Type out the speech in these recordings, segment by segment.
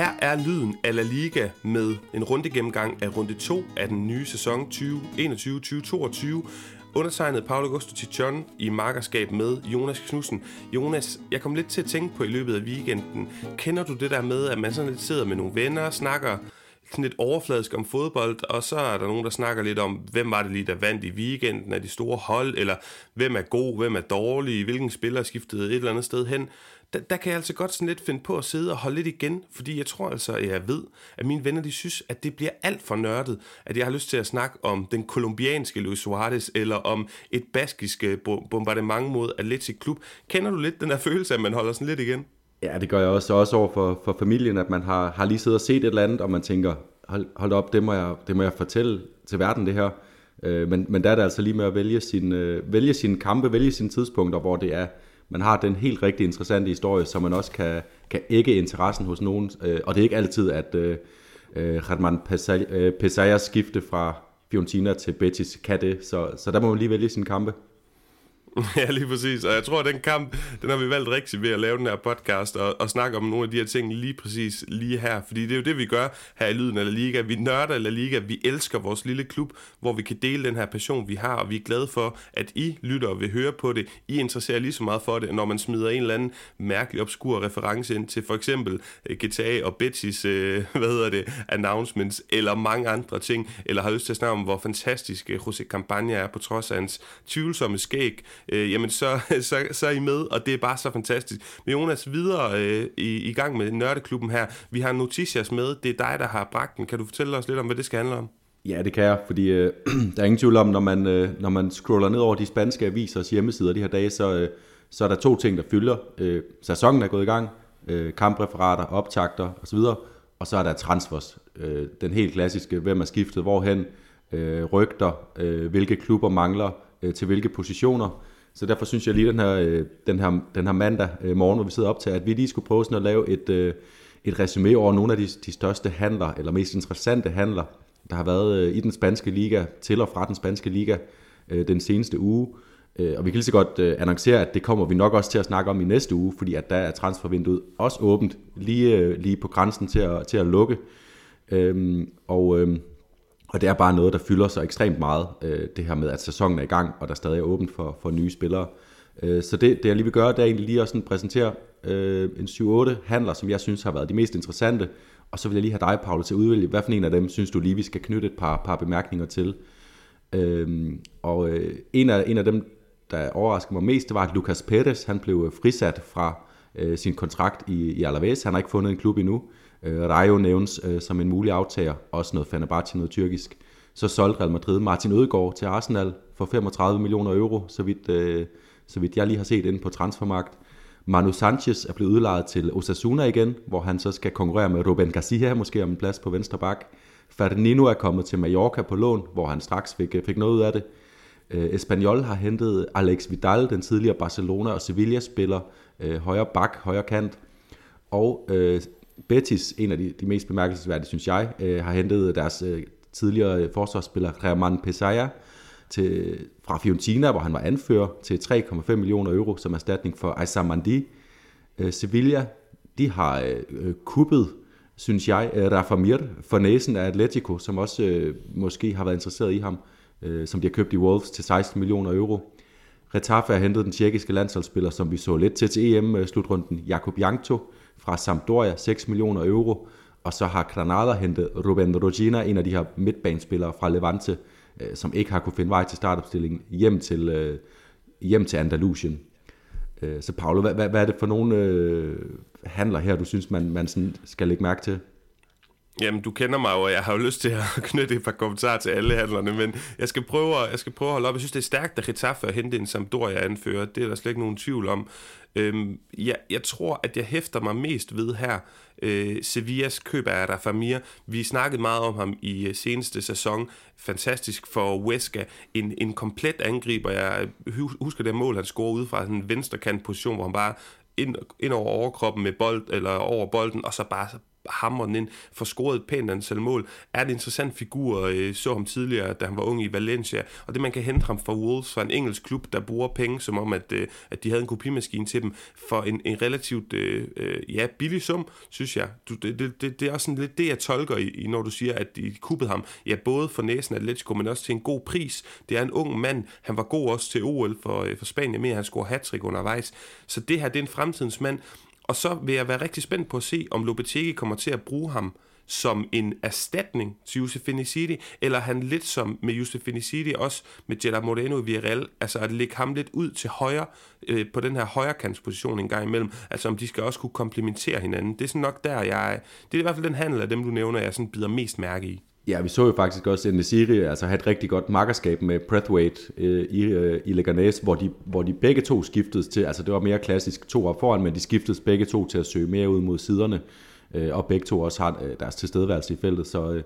Her er lyden af La Liga med en runde gennemgang af runde 2 af den nye sæson 2021-2022. Undertegnet Paolo Augusto Tichon i markerskab med Jonas Knudsen. Jonas, jeg kom lidt til at tænke på i løbet af weekenden. Kender du det der med, at man sådan lidt sidder med nogle venner og snakker sådan lidt overfladisk om fodbold, og så er der nogen, der snakker lidt om, hvem var det lige, der vandt i weekenden af de store hold, eller hvem er god, hvem er dårlig, hvilken spiller skiftede et eller andet sted hen der, der kan jeg altså godt sådan lidt finde på at sidde og holde lidt igen, fordi jeg tror altså, at jeg ved, at mine venner, de synes, at det bliver alt for nørdet, at jeg har lyst til at snakke om den kolumbianske Luis Suarez, eller om et baskisk bombardement mod Atletic Klub. Kender du lidt den der følelse, at man holder sådan lidt igen? Ja, det gør jeg også, også over for, for familien, at man har, har lige siddet og set et eller andet, og man tænker, hold, hold op, det må, jeg, det må jeg fortælle til verden, det her. Øh, men, men der er det altså lige med at vælge, sin, øh, vælge sine kampe, vælge sine tidspunkter, hvor det er man har den helt rigtig interessante historie, så man også kan, kan ægge interessen hos nogen. Øh, og det er ikke altid, at øh, øh Radman Pesayas øh, skifte fra Fiorentina til Betis kan det. Så, så der må man lige vælge sine kampe. Ja, lige præcis. Og jeg tror, at den kamp, den har vi valgt rigtigt ved at lave den her podcast og, og snakke om nogle af de her ting lige præcis lige her. Fordi det er jo det, vi gør her i Lyden af La Liga. Vi nørder La Liga. Vi elsker vores lille klub, hvor vi kan dele den her passion, vi har. Og vi er glade for, at I lytter og vil høre på det. I interesserer lige så meget for det, når man smider en eller anden mærkelig obskur reference ind til for eksempel øh, GTA og Betis, øh, hvad hedder det, announcements, eller mange andre ting. Eller har lyst til at snakke om, hvor fantastisk øh, José Campagna er på trods af hans tvivlsomme skæg øh, jamen så, så, så er I med, og det er bare så fantastisk. Men Jonas, videre øh, i, i gang med Nørdeklubben her. Vi har Noticias med, det er dig, der har bragt den. Kan du fortælle os lidt om, hvad det skal handle om? Ja, det kan jeg, fordi øh, der er ingen tvivl om, når man, øh, når man scroller ned over de spanske avisers hjemmesider de her dage, så, øh, så er der to ting, der fylder. Øh, sæsonen er gået i gang, øh, kampreferater, optagter osv., og så er der transfers. Øh, den helt klassiske, hvem er skiftet hvorhen, øh, rygter, øh, hvilke klubber mangler øh, til hvilke positioner. Så derfor synes jeg lige den her, øh, den her, den her mandag øh, morgen, hvor vi sidder op til, at vi lige skulle prøve sådan at lave et, øh, et resume over nogle af de, de største handler, eller mest interessante handler, der har været øh, i den spanske liga, til og fra den spanske liga øh, den seneste uge. Øh, og vi kan lige så godt annoncere, at det kommer vi nok også til at snakke om i næste uge, fordi at der er transfervinduet også åbent, lige, lige på grænsen til at, til at lukke. Øhm, og, øhm, og det er bare noget, der fylder sig ekstremt meget, øh, det her med, at sæsonen er i gang, og der stadig er åbent for, for nye spillere. Øh, så det, det, jeg lige vil gøre, det er egentlig lige at sådan præsentere øh, en 7-8 handler, som jeg synes har været de mest interessante. Og så vil jeg lige have dig, Paul, til at udvælge, hvad for en af dem synes du lige, vi skal knytte et par, par bemærkninger til. Øh, og øh, en, af, en af dem, der overraskede mig mest, det var, at Lucas Perez, han blev øh, frisat fra øh, sin kontrakt i, i Alaves. Han har ikke fundet en klub endnu. Øh, Rayo nævnes øh, som en mulig aftager, også noget Fenerbahce, noget tyrkisk. Så solgte Real Madrid Martin Ødegaard til Arsenal for 35 millioner euro, så vidt, øh, så vidt jeg lige har set inde på transfermarkt. Manu Sanchez er blevet udlejet til Osasuna igen, hvor han så skal konkurrere med Ruben Garcia, måske om en plads på venstre bak. Ferdinino er kommet til Mallorca på lån, hvor han straks fik, fik noget ud af det. Øh, Espanyol har hentet Alex Vidal, den tidligere Barcelona og Sevilla-spiller, øh, højre bak, højre kant. Og øh, Betis, en af de, de mest bemærkelsesværdige, synes jeg, øh, har hentet deres øh, tidligere forsvarsspiller Herman Pesaya til, fra Fiorentina, hvor han var anfører, til 3,5 millioner euro som erstatning for Aysam Mandi. Øh, Sevilla, de har øh, øh, kuppet, synes jeg, øh, Rafa Mir for næsen af Atletico, som også øh, måske har været interesseret i ham, øh, som de har købt i Wolves til 16 millioner euro. Retafe har hentet den tjekkiske landsholdsspiller, som vi så lidt til til EM-slutrunden, øh, Jakub Jankto, fra Sampdoria, 6 millioner euro. Og så har Granada hentet Ruben Rogina, en af de her midtbanespillere fra Levante, øh, som ikke har kunne finde vej til startopstillingen, hjem til, øh, hjem til Andalusien. Øh, så Paolo, hvad, hvad, hvad er det for nogle øh, handler her, du synes, man, man sådan skal lægge mærke til? Jamen, du kender mig jo, og jeg har jo lyst til at knytte et par kommentarer til alle handlerne, men jeg skal prøve, jeg skal prøve at holde op. Jeg synes, det er stærkt, at Getafe at hente en Sampdoria-anfører. Det er der slet ikke nogen tvivl om. Øhm, jeg, jeg tror, at jeg hæfter mig mest ved her øh, Sevillas køb af Rafamir. Vi snakkede meget om ham i øh, seneste sæson. Fantastisk for Weska. En, en komplet angriber. Jeg øh, husker det mål, han scorede ud fra en venstrekant position, hvor han bare ind, ind over overkroppen med bold, eller over bolden, og så bare hamrer den ind, får scoret et pænt antal mål, er en interessant figur, øh, så ham tidligere, da han var ung i Valencia, og det man kan hente ham fra Wolves, fra en engelsk klub, der bruger penge, som om, at, øh, at de havde en kopimaskine til dem, for en, en relativt øh, øh, ja, billig sum, synes jeg. Du, det, det, det, er også sådan lidt det, jeg tolker, i, når du siger, at de kuppede ham, ja, både for næsen af Atletico, men også til en god pris. Det er en ung mand, han var god også til OL for, øh, for Spanien, mere han scorer hat undervejs. Så det her, det er en fremtidens mand, og så vil jeg være rigtig spændt på at se, om Lopetegi kommer til at bruge ham som en erstatning til Josef Fenicidi, eller han lidt som med Josef Fenicidi, også med Jella Moreno i Villarreal, altså at lægge ham lidt ud til højre, øh, på den her højrekantsposition en gang imellem, altså om de skal også kunne komplementere hinanden. Det er sådan nok der, jeg, det er i hvert fald den handel af dem, du nævner, jeg sådan bider mest mærke i. Ja, vi så jo faktisk også Nesiri altså have et rigtig godt makkerskab med Breathwaite øh, i, øh, i Leganés, hvor de, hvor de begge to skiftedes til, altså det var mere klassisk to op foran, men de skiftedes begge to til at søge mere ud mod siderne, øh, og begge to også har øh, deres tilstedeværelse i feltet, så øh,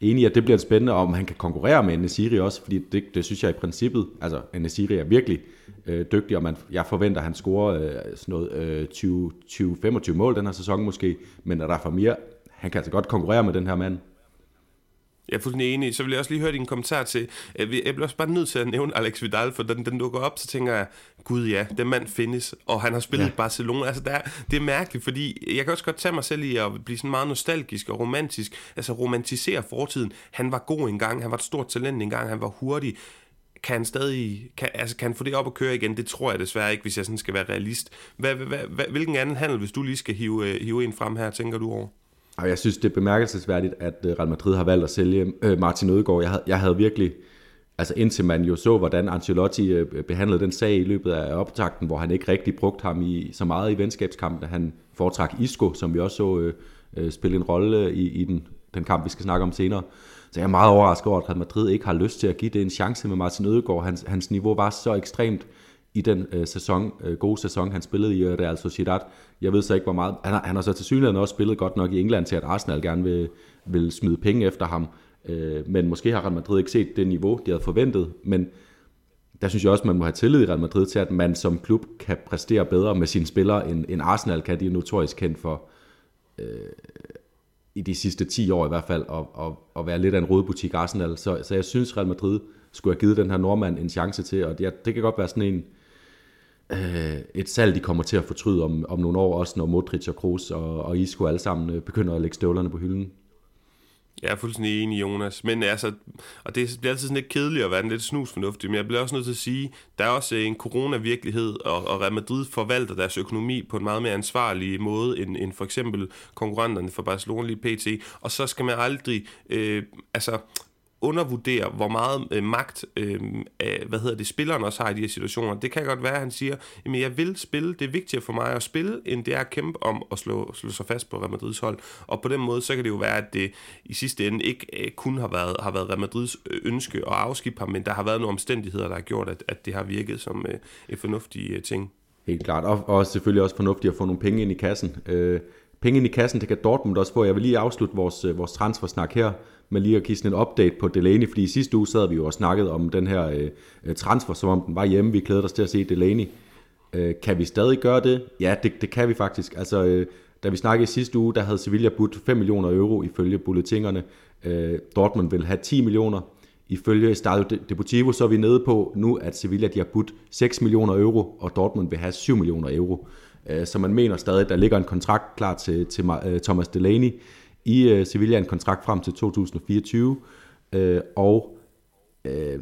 enig at det bliver spændende, om han kan konkurrere med Nesiri også, fordi det, det synes jeg i princippet, altså Nesiri er virkelig øh, dygtig, og man, jeg forventer, at han scorer øh, sådan noget øh, 20-25 mål den her sæson måske, men er der for mere, han kan altså godt konkurrere med den her mand. Jeg er fuldstændig enig. Så vil jeg også lige høre din kommentar til, jeg bliver også bare nødt til at nævne Alex Vidal, for den, den dukker op, så tænker jeg, gud ja, den mand findes, og han har spillet ja. Barcelona. Altså, der, det er mærkeligt, fordi jeg kan også godt tage mig selv i at blive sådan meget nostalgisk og romantisk, altså romantisere fortiden. Han var god engang, han var et stort talent engang, han var hurtig, kan han stadig, kan, altså kan han få det op at køre igen? Det tror jeg desværre ikke, hvis jeg sådan skal være realist. Hvad, hvad, hvad, hvilken anden handel, hvis du lige skal hive, øh, hive en frem her, tænker du over? Og jeg synes, det er bemærkelsesværdigt, at øh, Real Madrid har valgt at sælge øh, Martin Ødegaard. Jeg havde, jeg havde virkelig, altså indtil man jo så, hvordan Ancelotti øh, behandlede den sag i løbet af optakten, hvor han ikke rigtig brugte ham i, så meget i venskabskampen, han foretrak Isco, som vi også så øh, øh, spille en rolle i, i den, den kamp, vi skal snakke om senere. Så jeg er meget overrasket over, at Real Madrid ikke har lyst til at give det en chance med Martin Ødegaard. Hans, hans niveau var så ekstremt i den øh, sæson, øh, gode sæson, han spillede i øh, Real Sociedad. Jeg ved så ikke, hvor meget... Han har, han har så til synligheden også spillet godt nok i England til, at Arsenal gerne vil, vil smide penge efter ham. Øh, men måske har Real Madrid ikke set det niveau, de havde forventet. Men der synes jeg også, man må have tillid i Real Madrid til, at man som klub kan præstere bedre med sine spillere, end, end Arsenal kan. De er notorisk kendt for... Øh, i de sidste 10 år i hvert fald, at, at, at være lidt af en rådbutik Arsenal. Så, så jeg synes, Real Madrid skulle have givet den her nordmand en chance til, og det, det kan godt være sådan en, øh, Øh, et salg, de kommer til at fortryde om, om nogle år, også når Modric og Kroos og, og Isco alle sammen øh, begynder at lægge støvlerne på hylden. Jeg er fuldstændig enig, Jonas. Men altså, og det bliver altid sådan lidt kedeligt at være en lidt snusfornuftig, men jeg bliver også nødt til at sige, der er også øh, en coronavirkelighed, og, og Real Madrid forvalter deres økonomi på en meget mere ansvarlig måde, end, end for eksempel konkurrenterne for Barcelona lige pt. Og så skal man aldrig, øh, altså, undervurdere, hvor meget øh, magt øh, hvad hedder det, spilleren også har i de her situationer. Det kan godt være, at han siger, at jeg vil spille, det er vigtigere for mig at spille, end det er at kæmpe om at slå, slå sig fast på Real Madrids hold. Og på den måde, så kan det jo være, at det i sidste ende ikke øh, kun har været, har været Real Madrids øh, ønske at afskibe ham, men der har været nogle omstændigheder, der har gjort, at, at det har virket som øh, en fornuftig øh, ting. Helt klart, og, og selvfølgelig også fornuftigt at få nogle penge ind i kassen. Øh, penge ind i kassen, det kan Dortmund også få. Jeg vil lige afslutte vores, øh, vores transfersnak her med lige at give sådan en update på Delaney, fordi i sidste uge sad vi jo og snakkede om den her øh, øh transfer, som om den var hjemme. Vi glæder os til at se Delaney. Øh, kan vi stadig gøre det? Ja, det, det kan vi faktisk. Altså, øh, da vi snakkede i sidste uge, der havde Sevilla budt 5 millioner euro ifølge bulletingerne. Øh, Dortmund vil have 10 millioner. Ifølge Stadio Deportivo så er vi nede på nu, at Sevilla de har budt 6 millioner euro, og Dortmund vil have 7 millioner euro. Øh, så man mener stadig, at der ligger en kontrakt klar til, til øh, Thomas Delaney i øh, Sevilla, en kontrakt frem til 2024, og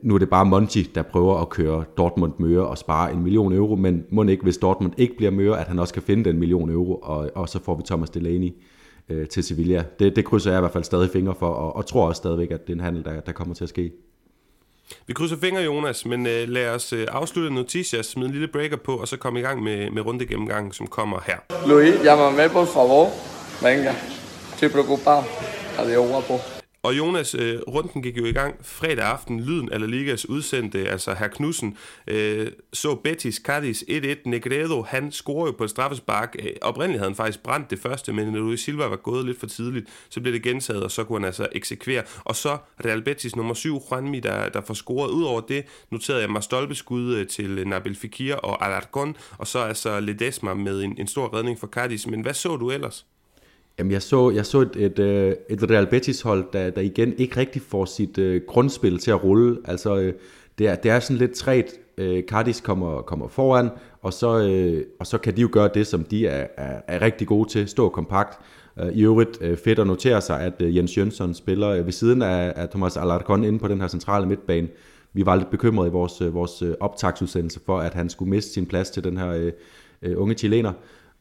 nu er det bare Monti, der prøver at køre Dortmund møre og spare en million euro, men må ikke, hvis Dortmund ikke bliver møre, at han også kan finde den million euro, og, og så får vi Thomas Delaney øh, til Sevilla. Det, det krydser jeg i hvert fald stadig fingre for, og, og tror også stadigvæk, at det er en handel, der, der kommer til at ske. Vi krydser fingre, Jonas, men øh, lad os øh, afslutte Noticias, smide en lille breaker på, og så komme i gang med, med rundegennemgangen, som kommer her. Luis, llámame por favor. Venga, estoy preocupado. Adiós, guapo. Og Jonas, øh, runden gik jo i gang fredag aften. Lyden af La Ligas udsendte, altså herr Knudsen, øh, så Betis Cadiz 1-1. Negredo, han scorer jo på et straffespark. Øh, oprindeligt havde han faktisk brændt det første, men når Luis Silva var gået lidt for tidligt, så blev det gentaget, og så kunne han altså eksekvere. Og så Real Betis nummer 7, Juanmi, der, der får scoret. Udover det noterede jeg mig stolpeskud øh, til Nabil Fekir og Alarcon, og så altså Ledesma med en, en stor redning for Cadiz. Men hvad så du ellers? Jamen, jeg så, jeg så et, et, øh, et Real Betis-hold, der, der igen ikke rigtig får sit uh, grundspil til at rulle. Altså, øh, det, er, det er sådan lidt træt. Uh, Cardis kommer, kommer foran, og så, uh, og så kan de jo gøre det, som de er, er, er rigtig gode til, stå kompakt. Uh, I øvrigt uh, fedt at notere sig, at uh, Jens Jønsson spiller uh, ved siden af, af Thomas Alarcon inde på den her centrale midtbane. Vi var lidt bekymrede i vores, uh, vores optagsudsendelse for, at han skulle miste sin plads til den her uh, uh, unge chilener.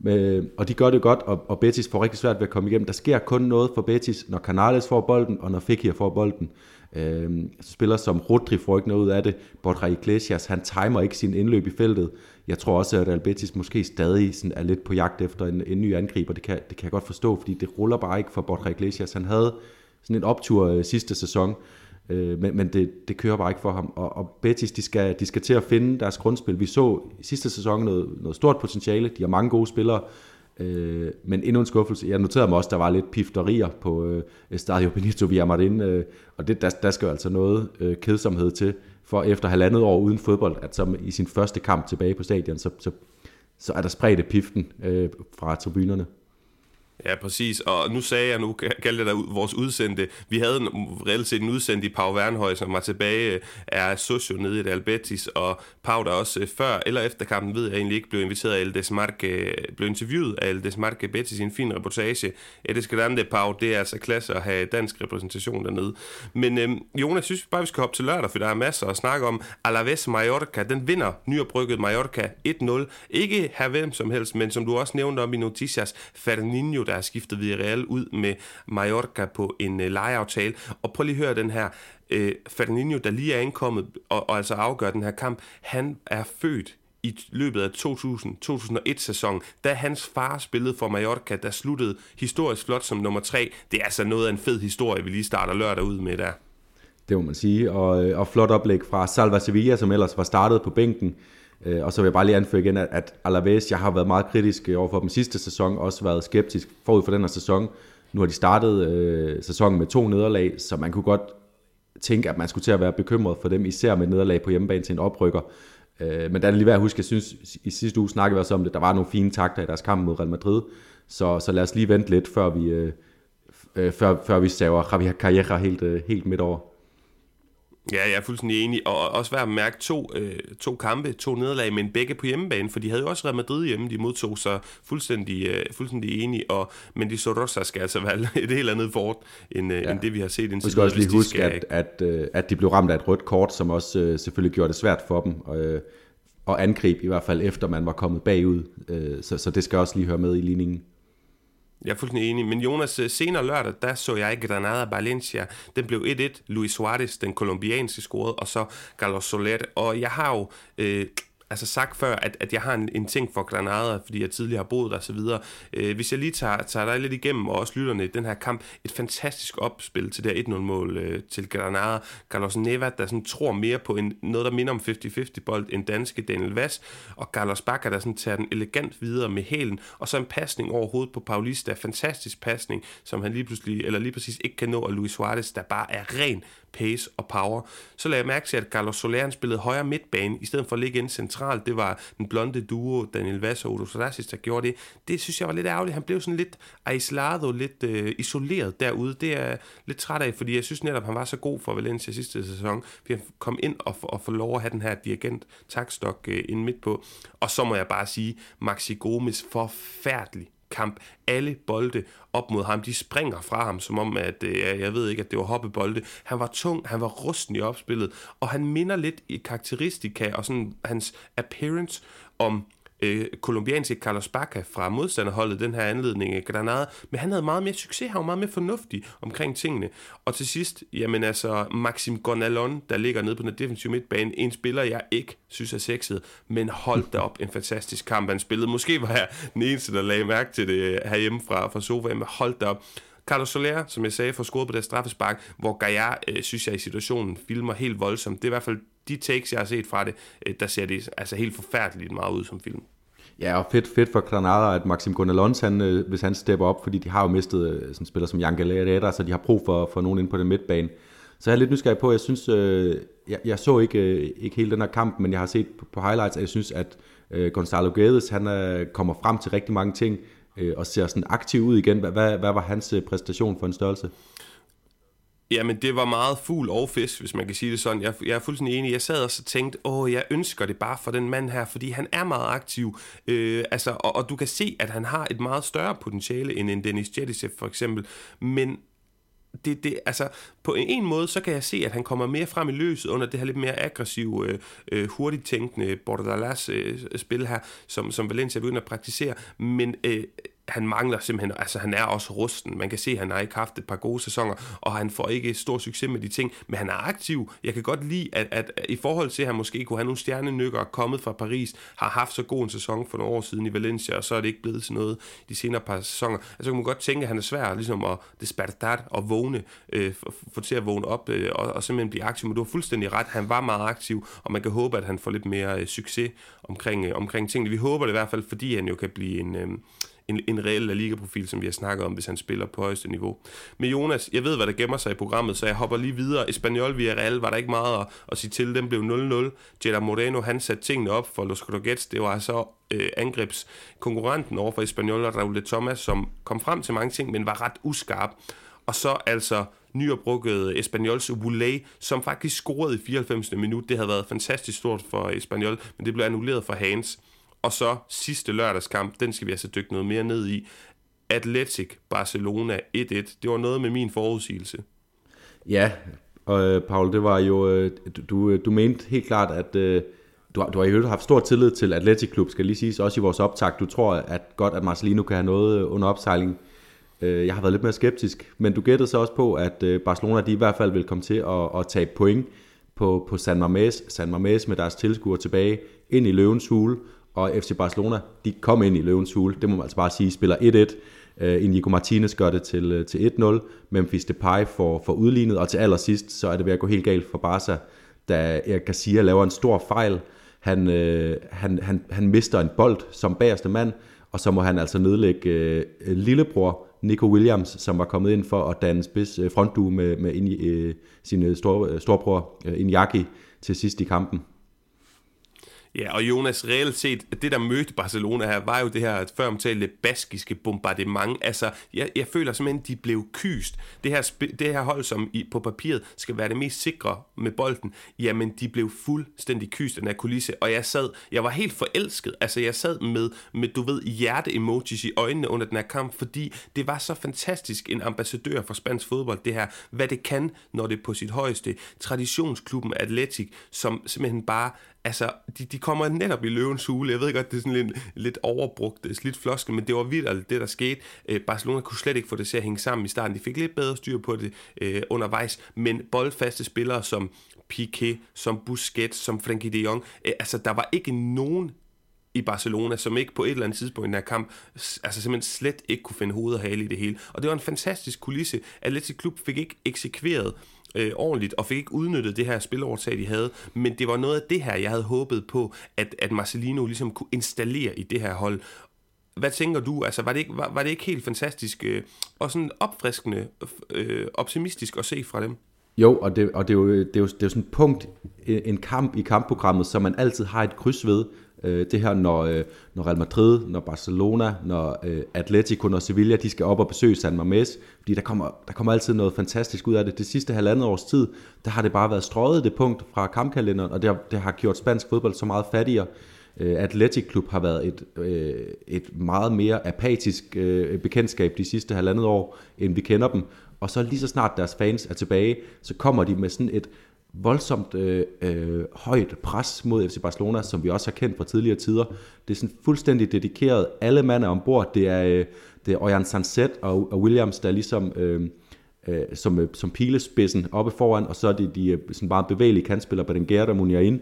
Øh, og de gør det godt, og, og Betis får rigtig svært ved at komme igennem. Der sker kun noget for Betis, når Canales får bolden, og når Fekir får bolden. Øh, spiller som Rodri får ikke noget ud af det. Borja Iglesias, han timer ikke sin indløb i feltet. Jeg tror også, at Real Betis måske stadig sådan er lidt på jagt efter en, en ny angriber. Det kan, det kan jeg godt forstå, fordi det ruller bare ikke for Borja Iglesias. Han havde sådan en optur øh, sidste sæson, Øh, Øh, men men det, det kører bare ikke for ham. Og, og Betis, de skal, de skal til at finde deres grundspil. Vi så i sidste sæson noget, noget stort potentiale. De har mange gode spillere. Øh, men endnu en skuffelse. Jeg noterede mig også, der var lidt pifterier på øh, Stadio Benito Villamarin. Øh, og det, der, der skal jo altså noget øh, kedsomhed til, for efter halvandet år uden fodbold, at som i sin første kamp tilbage på stadion, så, så, så er der spredt piften øh, fra tribunerne. Ja, præcis. Og nu sagde jeg, nu kaldte jeg dig vores udsendte. Vi havde en, reelt set en udsendt i Pau Wernhøj, som var tilbage, er socio nede i det Albetis, og Pau, der også øh, før eller efter kampen, ved jeg egentlig ikke, blev inviteret af El Desmarque, blev interviewet af El Desmarque Betis i en fin reportage. Ja, det skal det, Pau. Det er altså klasse at have dansk repræsentation dernede. Men øhm, Jonas, synes vi bare, vi skal hoppe til lørdag, for der er masser at snakke om. Alaves Mallorca, den vinder nyopbrykket Mallorca 1-0. Ikke her hvem som helst, men som du også nævnte om i Noticias, Fernandinho, der er skiftet Villarreal ud med Mallorca på en øh, lejeaftale. Og prøv lige at høre den her. Øh, Fernandinho, der lige er ankommet og, og altså afgør den her kamp, han er født i løbet af 2000-2001-sæsonen, da hans far spillede for Mallorca, der sluttede historisk flot som nummer tre. Det er altså noget af en fed historie, vi lige starter lørdag ud med der. Det må man sige, og, øh, og flot oplæg fra Salva Sevilla, som ellers var startet på bænken. Øh, og så vil jeg bare lige anføre igen, at, Alaves, jeg har været meget kritisk øh, over for dem sidste sæson, også været skeptisk forud for den her sæson. Nu har de startet øh, sæsonen med to nederlag, så man kunne godt tænke, at man skulle til at være bekymret for dem, især med nederlag på hjemmebane til en oprykker. Øh, men der er lige værd at huske, jeg synes, i sidste uge snakkede vi også om det, der var nogle fine takter i deres kamp mod Real Madrid, så, så lad os lige vente lidt, før vi, øh, øh før, før vi saver Javier Calleja helt, øh, helt midt over. Ja, jeg er fuldstændig enig, og også værd at mærke to, øh, to kampe, to nederlag, men begge på hjemmebane, for de havde jo også Real Madrid hjemme, de modtog sig fuldstændig, øh, fuldstændig enige, og, men de Rosa skal altså være et helt andet fort, end, øh, ja. end det vi har set indtil Vi skal også lige huske, at, at, øh, at de blev ramt af et rødt kort, som også øh, selvfølgelig gjorde det svært for dem, øh, at angribe, i hvert fald efter man var kommet bagud, øh, så, så det skal også lige høre med i ligningen. Jeg er fuldstændig enig. Men Jonas, øh, senere lørdag, der så jeg Granada Valencia. Den blev 1-1. Luis Suarez, den kolumbianske, scorede, og så Carlos Soler. Og jeg har jo øh, altså sagt før, at, at jeg har en, en ting for Granada, fordi jeg tidligere har boet der osv. Øh, hvis jeg lige tager, tager dig lidt igennem, og også lytterne i den her kamp, et fantastisk opspil til det her 1-0-mål øh, til Granada. Carlos Neva, der sådan tror mere på en, noget, der minder om 50-50 bold end danske Daniel Vass, og Carlos Bakker, der sådan tager den elegant videre med hælen, og så en pasning over hovedet på Paulista, fantastisk pasning, som han lige pludselig, eller lige præcis ikke kan nå, og Luis Suarez, der bare er ren pace og power. Så lagde jeg mærke til, at Carlos Soler spillede højre midtbane, i stedet for at ligge ind centralt. Det var den blonde duo, Daniel Vass og Udo Sarasis, der gjorde det. Det synes jeg var lidt ærgerligt. Han blev sådan lidt aislado, lidt øh, isoleret derude. Det er jeg lidt træt af, fordi jeg synes netop, han var så god for Valencia sidste sæson. Vi han kom ind og, og få lov at have den her dirigent takstok øh, ind midt på. Og så må jeg bare sige, Maxi Gomes forfærdelig kamp. Alle bolde op mod ham, de springer fra ham, som om, at øh, jeg ved ikke, at det var hoppebolde. Han var tung, han var rusten i opspillet, og han minder lidt i karakteristika og sådan hans appearance om øh, kolumbianske Carlos Baca fra modstanderholdet den her anledning af Granada, men han havde meget mere succes, han var meget mere fornuftig omkring tingene. Og til sidst, jamen altså, Maxim Gonalon, der ligger nede på den defensive midtbane, en spiller, jeg ikke synes er sexet, men hold da op en fantastisk kamp, han spillede. Måske var jeg den eneste, der lagde mærke til det øh, herhjemme fra, fra sofaen, men hold da op. Carlos Soler, som jeg sagde, får scoret på det straffespark, hvor Gaia, øh, synes jeg, i situationen filmer helt voldsomt. Det er i hvert fald de takes, jeg har set fra det, øh, der ser det altså helt forfærdeligt meget ud som film. Ja, og fedt, fedt for Granada, at Maxim Gonalons, han, øh, hvis han stepper op, fordi de har jo mistet øh, sådan spiller som Jan Galera, så de har brug for, for nogen ind på den midtbane. Så jeg er lidt nysgerrig på, jeg synes, øh, jeg, jeg så ikke, øh, ikke hele den her kamp, men jeg har set på, på highlights, at jeg synes, at øh, Gonzalo Guedes, han øh, kommer frem til rigtig mange ting. øh, og ser sådan aktiv ud igen. Hvad, hvad, hvad var hans øh, præstation for en størrelse? Jamen, det var meget fugl og fisk, hvis man kan sige det sådan. Jeg, jeg er fuldstændig enig. Jeg sad også og tænkte, åh, jeg ønsker det bare for den mand her, fordi han er meget aktiv. Øh, altså, og, og du kan se, at han har et meget større potentiale end en Dennis Jedisev for eksempel. Men det, det, altså, på en måde, så kan jeg se, at han kommer mere frem i løset under det her lidt mere aggressive, øh, øh hurtigt tænkende Bordalas øh, spil her, som, som Valencia begynder at praktisere. Men øh, han mangler simpelthen, altså han er også rusten. Man kan se, at han har ikke haft et par gode sæsoner, og han får ikke stor succes med de ting, men han er aktiv. Jeg kan godt lide, at, at, at i forhold til, at han måske kunne have nogle stjernenykker kommet fra Paris, har haft så god en sæson for nogle år siden i Valencia, og så er det ikke blevet til noget de senere par sæsoner. Altså kan man godt tænke, at han er svær ligesom at despertar og vågne, øh, få til at vågne op øh, og, og simpelthen blive aktiv. Men du har fuldstændig ret, han var meget aktiv, og man kan håbe, at han får lidt mere øh, succes omkring, øh, omkring tingene. Vi håber det i hvert fald, fordi han jo kan blive en... Øh, en, en reel La Liga-profil, som vi har snakket om, hvis han spiller på højeste niveau. Men Jonas, jeg ved, hvad der gemmer sig i programmet, så jeg hopper lige videre. Espanyol via Real var der ikke meget at, at sige til. Den blev 0-0. Jeda Moreno, han satte tingene op for Los Croquettes. Det var så øh, angrebskonkurrenten over for Espanyol og Raul de Thomas, som kom frem til mange ting, men var ret uskarp. Og så altså nyopbrugget Espanyols Woulet, som faktisk scorede i 94. minut. Det havde været fantastisk stort for Espanyol, men det blev annulleret for Hans. Og så sidste lørdagskamp, den skal vi altså dykke noget mere ned i. Atletic Barcelona 1-1. Det var noget med min forudsigelse. Ja, og øh, Paul, det var jo, øh, du, øh, du mente helt klart, at du har, du har jo haft stor tillid til Atletic Klub, skal lige sige, også i vores optag. Du tror at godt, at Marcelino kan have noget under opsejling. Jeg har været lidt mere skeptisk, men du gættede så også på, at Barcelona de i hvert fald vil komme til at, at tage point på, på San Mamés, San Mamés med deres tilskuere tilbage ind i løvens hule, og FC Barcelona, de kom ind i løvens hule, det må man altså bare sige, spiller 1-1. Uh, øh, Inigo Martinez gør det til, uh, til 1-0. Memphis Depay får, får udlignet, og til allersidst, så er det ved at gå helt galt for Barca, da Erik Garcia laver en stor fejl. Han, uh, han, han, han mister en bold som bagerste mand, og så må han altså nedlægge uh, lillebror Nico Williams, som var kommet ind for at danne spids uh, frontdue med, med uh, sin store, storbror uh, Iñaki til sidst i kampen. Ja, og Jonas, reelt set, det der mødte Barcelona her, var jo det her før omtalte baskiske bombardement. Altså, jeg, jeg føler simpelthen, de blev kyst. Det her, det her hold, som i, på papiret skal være det mest sikre med bolden, jamen, de blev fuldstændig kyst af den her kulisse. Og jeg sad, jeg var helt forelsket. Altså, jeg sad med, med du ved, hjerte-emojis i øjnene under den her kamp, fordi det var så fantastisk en ambassadør for spansk fodbold, det her, hvad det kan, når det er på sit højeste. Traditionsklubben Atletic, som simpelthen bare altså, de, de kommer netop i løvens hule. Jeg ved godt, det er sådan lidt, lidt overbrugt, slidt floskel, men det var vildt det, der skete. Øh, Barcelona kunne slet ikke få det til at hænge sammen i starten. De fik lidt bedre styr på det øh, undervejs, men boldfaste spillere som Piqué, som Busquets, som Frenkie de Jong, øh, altså, der var ikke nogen i Barcelona, som ikke på et eller andet tidspunkt i den her kamp, altså simpelthen slet ikke kunne finde hoved og hale i det hele. Og det var en fantastisk kulisse. Atletic Klub fik ikke eksekveret øh, Øh, ordentligt, og fik ikke udnyttet det her spilovertag, de havde. Men det var noget af det her, jeg havde håbet på, at, at Marcelino ligesom kunne installere i det her hold. Hvad tænker du? Altså, var det ikke, var, var det ikke helt fantastisk øh, og sådan opfriskende, øh, optimistisk at se fra dem? Jo, og det, og det, er, jo, det, er, jo, det er jo sådan et punkt, en kamp i kampprogrammet, som man altid har et kryds ved. Øh, det her, når, øh, når Real Madrid, når Barcelona, når øh, Atletico, når Sevilla, de skal op og besøge San Mamés, fordi der kommer, der kommer altid noget fantastisk ud af det. Det sidste halvandet års tid, der har det bare været strøget det punkt fra kampkalenderen, og det har, det har gjort spansk fodbold så meget fattigere. Øh, Atletic Klub har været et, øh, et meget mere apatisk øh, bekendtskab de sidste halvandet år, end vi kender dem. Og så lige så snart deres fans er tilbage, så kommer de med sådan et voldsomt øh, øh, højt pres mod FC Barcelona, som vi også har kendt fra tidligere tider. Det er sådan fuldstændig dedikeret. Alle mand er ombord. Det er, øh, det er Ojan Sanset og, og Williams, der er ligesom øh, øh, som, øh, som pilespidsen oppe foran, og så er det de øh, sådan bare bevægelige kantspillere, Berenguer og Muniain,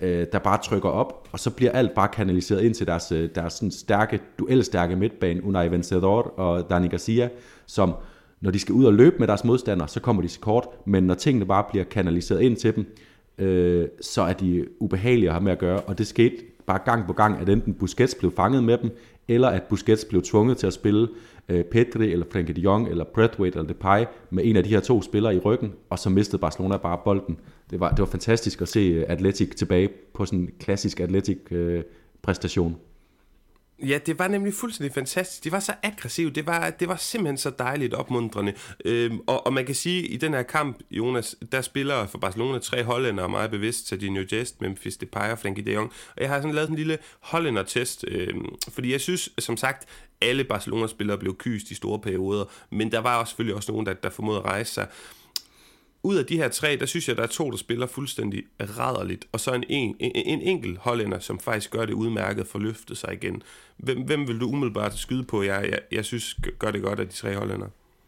øh, der bare trykker op, og så bliver alt bare kanaliseret ind til deres, øh, deres sådan stærke, duelstærke midtbane, Unai Vencedor og Dani Garcia, som når de skal ud og løbe med deres modstandere, så kommer de til kort, men når tingene bare bliver kanaliseret ind til dem, øh, så er de ubehagelige at have med at gøre, og det skete bare gang på gang, at enten Busquets blev fanget med dem, eller at Busquets blev tvunget til at spille øh, Pedri, eller Frenkie de Jong, eller Braithwaite, eller Depay, med en af de her to spillere i ryggen, og så mistede Barcelona bare bolden. Det var, det var fantastisk at se Atletic tilbage på sådan en klassisk Atletic øh, præstation. Ja, det var nemlig fuldstændig fantastisk. Det var så aggressivt. Det var, det var simpelthen så dejligt opmuntrende. Øhm, og, og man kan sige, at i den her kamp, Jonas, der spiller for Barcelona tre hollændere meget bevidst. Serginho Jest, Memphis Depay og Frenkie de Jong. Og jeg har sådan lavet en lille hollænder-test, øhm, fordi jeg synes, som sagt, alle Barcelona-spillere blev kyst i store perioder, men der var også selvfølgelig også nogen, der, der formåede at rejse sig ud af de her tre, der synes jeg, der er to, der spiller fuldstændig rædderligt, og så en, en, en, en enkelt hollænder, som faktisk gør det udmærket for at løfte sig igen. Hvem, hvem vil du umiddelbart skyde på? Jeg, jeg, jeg synes, gør det godt af de tre hollænder.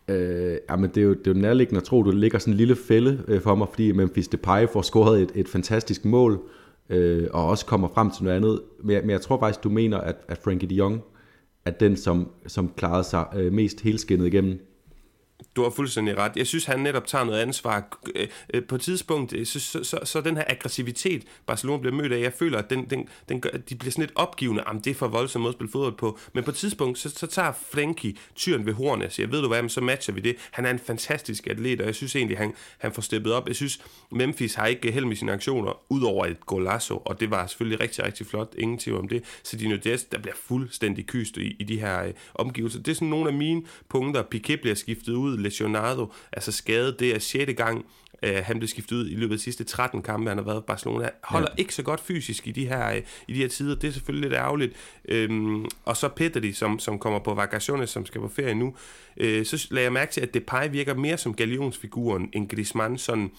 Øh, men det er, jo, det er jo nærliggende at tro, du ligger sådan en lille fælde øh, for mig, fordi Memphis Depay får scoret et, et fantastisk mål, øh, og også kommer frem til noget andet. Men jeg, men jeg tror faktisk, du mener, at, at Frankie de Jong er den, som, som klarede sig øh, mest helskindet igennem du har fuldstændig ret. Jeg synes, han netop tager noget ansvar. Øh, øh, på et tidspunkt, øh, så, så, så, så den her aggressivitet, Barcelona bliver mødt af, jeg føler, at den, den, den gør, de bliver sådan lidt opgivende. Jamen, det er for voldsomt måde at spille fodbold på. Men på et tidspunkt, så, så tager Frenkie tyren ved hornet og siger, ved du hvad, så matcher vi det. Han er en fantastisk atlet, og jeg synes egentlig, han, han får steppet op. Jeg synes, Memphis har ikke held med sine aktioner, udover et golazo, og det var selvfølgelig rigtig, rigtig flot. Ingen tvivl om det. Så Dino Diaz, der bliver fuldstændig kyst i, i de her øh, omgivelser. Det er sådan nogle af mine punkter. Piquet bliver skiftet ud, Lesionado, altså skadet, det er 6. gang, uh, han blev skiftet ud i løbet af de sidste 13 kampe, han har været i Barcelona. Holder ja. ikke så godt fysisk i de her, uh, i de her tider, det er selvfølgelig lidt ærgerligt. Um, og så Petri, som, som kommer på vacaciones, som skal på ferie nu, uh, så lader jeg mærke til, at Depay virker mere som galionsfiguren end Griezmann, sådan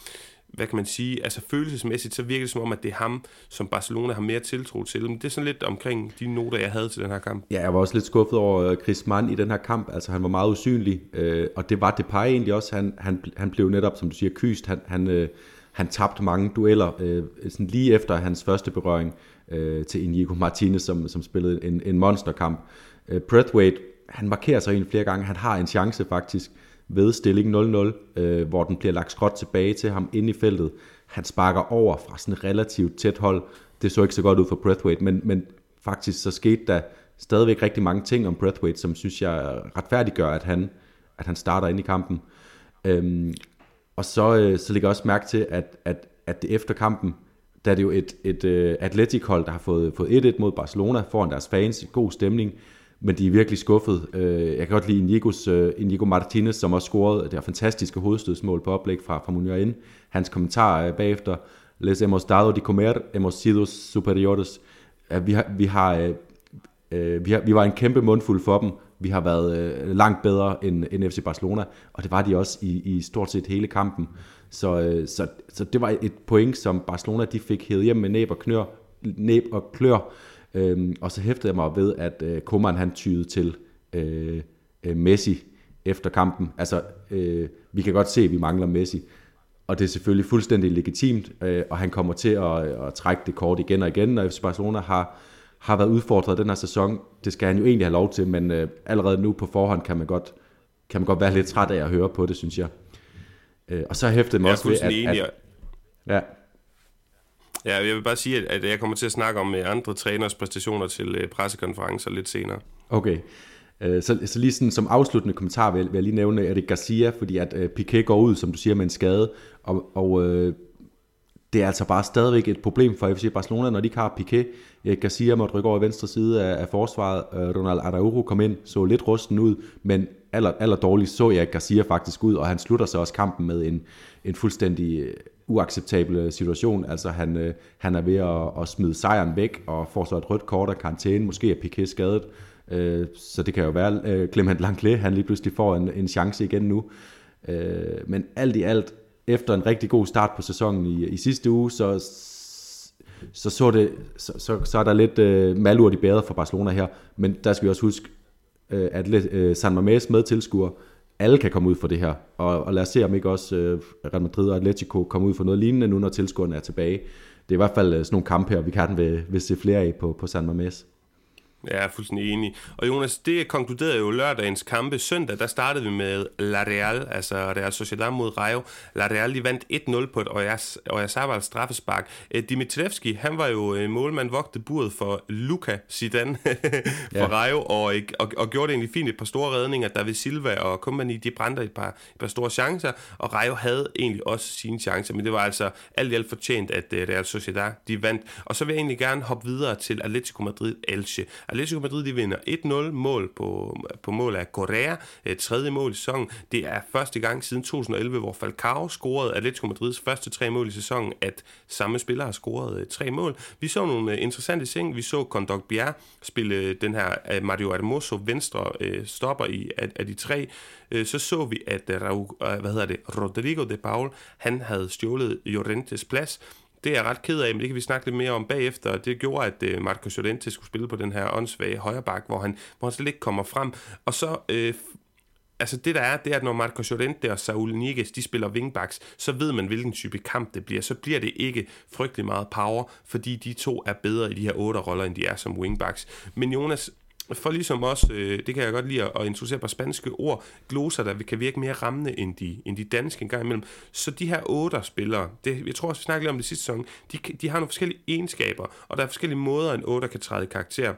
hvad kan man sige, altså følelsesmæssigt, så virker det som om, at det er ham, som Barcelona har mere tiltro til. Men det er sådan lidt omkring de noter, jeg havde til den her kamp. Ja, jeg var også lidt skuffet over øh, Chris Mann i den her kamp. Altså, han var meget usynlig, øh, og det var Depay egentlig også. Han, han, han blev netop, som du siger, kyst. Han, han, øh, han tabte mange dueller, øh, sådan lige efter hans første berøring øh, til Inigo Martinez, som, som spillede en, en monsterkamp. Øh, Breathwaite, han markerer sig en flere gange. Han har en chance faktisk, ved stilling 0-0, øh, hvor den bliver lagt skråt tilbage til ham inde i feltet. Han sparker over fra sådan et relativt tæt hold. Det så ikke så godt ud for Breathwaite, men, men faktisk så skete der stadigvæk rigtig mange ting om Breathwaite, som synes jeg retfærdiggør, at han, at han starter ind i kampen. Øhm, og så, øh, så lægger jeg også mærke til, at, at, at det efter kampen, der er det jo et, et øh, atletikhold, der har fået, fået 1-1 mod Barcelona foran deres fans, god stemning men de er virkelig skuffet. Øh, jeg kan godt lide Inigos, øh, Inigo Martinez, som også scorede det her fantastiske hovedstødsmål på oplæg fra, fra Munir Hans kommentar bagefter, Les hemos dado de comer, hemos sido superiores. Vi har, vi har, øh, vi har, vi var en kæmpe mundfuld for dem. Vi har været langt bedre end, end FC Barcelona, og det var de også i, i stort set hele kampen. Så, så, så det var et point, som Barcelona de fik hævet hjem med næb og, knør, næb og klør. Øhm, og så hæftede jeg mig ved, at øh, Koeman han tyede til øh, øh, Messi efter kampen. Altså, øh, vi kan godt se, at vi mangler Messi. Og det er selvfølgelig fuldstændig legitimt, øh, og han kommer til at, at trække det kort igen og igen, når FC Barcelona har, har været udfordret den her sæson. Det skal han jo egentlig have lov til, men øh, allerede nu på forhånd kan man godt, kan man godt være lidt træt af at høre på det, synes jeg. Øh, og så hæftede mig også ved, at, at, ja, Ja, jeg vil bare sige, at jeg kommer til at snakke om øh, andre træners præstationer til øh, pressekonferencer lidt senere. Okay. Øh, så, så lige sådan som afsluttende kommentar vil, vil jeg lige nævne Erik Garcia, fordi at uh, Piquet går ud, som du siger, med en skade, og, og uh, det er altså bare stadigvæk et problem for FC Barcelona, når de ikke har Piquet. Erik Garcia måtte rykke over i venstre side af, af forsvaret. Uh, Ronald Araujo kom ind, så lidt rusten ud, men aller, aller dårligt så Erik Garcia faktisk ud, og han slutter så også kampen med en, en fuldstændig uacceptabel situation. Altså han, øh, han er ved at, at smide sejren væk og får så et rødt kort af karantæne. Måske er Piquet skadet. Øh, så det kan jo være, øh, Clement Langlais, han lige pludselig får en, en chance igen nu. Øh, men alt i alt, efter en rigtig god start på sæsonen i, i sidste uge, så så, så, det, så, så, så er der lidt øh, malurt i bæret for Barcelona her. Men der skal vi også huske, øh, at øh, San Mamés med tilskuer, alle kan komme ud for det her. Og, og lad os se, om ikke også øh, Real Madrid og Atletico kommer ud for noget lignende nu, når tilskuerne er tilbage. Det er i hvert fald øh, sådan nogle kampe her, vi kan den ved, ved se flere af på, på San Mamés. Jeg er fuldstændig enig. Og Jonas, det konkluderede jo lørdagens kampe. Søndag, der startede vi med La Real, altså Real Sociedad mod Rayo. La Real, de vandt 1-0 på et Oyarzabal straffespark. Øh, Dimitrevski, han var jo øh, målmand, vogte buret for Luca Zidane for ja. Rayo, og, og, og gjorde det egentlig fint et par store redninger. David Silva og company, de brændte et par, et par store chancer, og Rayo havde egentlig også sine chancer, men det var altså alt i alt fortjent, at øh, Real Sociedad, de vandt. Og så vil jeg egentlig gerne hoppe videre til Atletico Madrid Elche. Atletico Madrid de vinder 1-0 mål på, på mål af Correa, et tredje mål i sæsonen. Det er første gang siden 2011, hvor Falcao scorede Atletico Madrids første tre mål i sæsonen, at samme spiller har scoret øh, tre mål. Vi så nogle øh, interessante ting. Vi så Condog Bier spille øh, den her Mario Hermoso venstre stopper i af, af de tre. Så så vi, at Raul, hvad hedder det, Rodrigo de Paul, han havde stjålet Llorentes plads, det er jeg ret ked af, men det kan vi snakke lidt mere om bagefter. Det gjorde, at øh, Marco Llorente skulle spille på den her åndssvage højre bak, hvor han, hvor han slet ikke kommer frem. Og så øh, altså det der er, det er, at når Marco Llorente og Saul Niguez, de spiller wingbacks, så ved man, hvilken type kamp det bliver. Så bliver det ikke frygtelig meget power, fordi de to er bedre i de her otte roller, end de er som wingbacks. Men Jonas, for ligesom også, øh, det kan jeg godt lide at, introducere på spanske ord, gloser, der kan virke mere rammende end de, end de danske engang imellem. Så de her otte spillere, det, jeg tror også, vi snakkede lidt om det sidste sæson, de, de har nogle forskellige egenskaber, og der er forskellige måder, en otter kan træde i karakter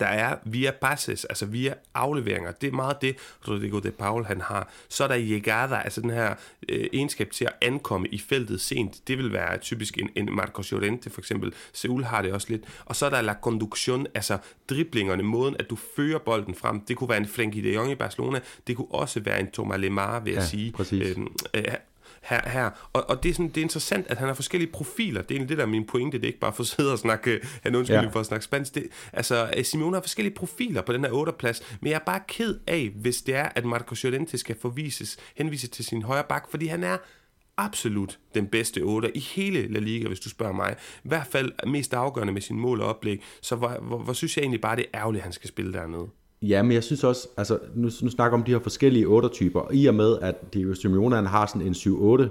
der er via passes, altså via afleveringer. Det er meget det, Rodrigo de Paul han har. Så er der llegada, altså den her øh, egenskab til at ankomme i feltet sent. Det vil være typisk en, en Marcos Llorente for eksempel. Seul har det også lidt. Og så er der la conducción, altså driblingerne, måden at du fører bolden frem. Det kunne være en Frenkie de Jong i Barcelona. Det kunne også være en Thomas Lemar, vil jeg ja, sige. Præcis. Øhm, øh, her. her. Og, og det, er sådan, det er interessant, at han har forskellige profiler. Det er egentlig det, der er min pointe. Det er ikke bare for at sidde og snakke, han undskyld ja. for at snakke spansk. Det, altså, øh, Simeone har forskellige profiler på den her 8. plads, men jeg er bare ked af, hvis det er, at Marco Llorente skal forvises, henvises til sin højre bak, fordi han er absolut den bedste 8 i hele La Liga, hvis du spørger mig. I hvert fald mest afgørende med sin mål og oplæg. Så hvor, hvor, hvor synes jeg egentlig bare, det er ærgerligt, at han skal spille dernede. Ja, men jeg synes også, altså nu, nu snakker om de her forskellige 8-typer, og i og med, at Diego Simeone han har sådan en 7-8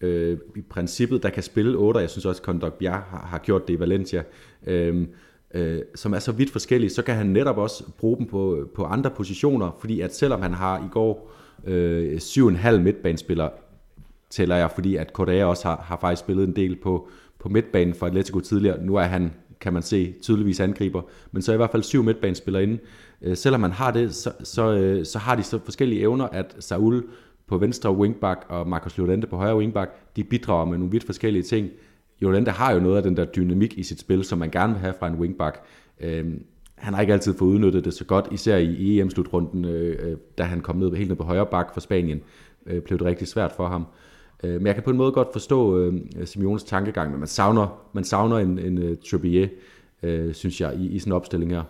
øh, i princippet, der kan spille 8, jeg synes også, at Condoc Bia har, har gjort det i Valencia, øh, øh, som er så vidt forskellige, så kan han netop også bruge dem på, på andre positioner, fordi at selvom han har i går øh, 7,5 midtbanespiller, tæller jeg, fordi at Correa også har, har faktisk spillet en del på, på midtbanen for Atletico tidligere. Nu er han, kan man se, tydeligvis angriber, men så er i hvert fald syv midtbanespillere inde. Øh, selvom man har det, så, så, øh, så har de så forskellige evner, at Saul på venstre wingback og Marcos Llorente på højre wingback, de bidrager med nogle vidt forskellige ting. Llorente har jo noget af den der dynamik i sit spil, som man gerne vil have fra en wingback. Øhm, han har ikke altid fået udnyttet det så godt, især i EM-slutrunden, øh, øh, da han kom ned helt ned på højre bak for Spanien, øh, blev det rigtig svært for ham. Øh, Øh, men jeg kan på en måde godt forstå øh, Simeones tankegang, men man savner, man savner en, en uh, Trippier, øh, synes jeg, i, i sådan en opstilling her.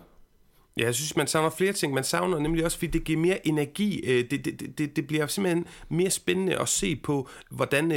Ja, jeg synes, man savner flere ting. Man savner nemlig også, fordi det giver mere energi. Øh, det, det, det, det bliver simpelthen mere spændende at se på, hvordan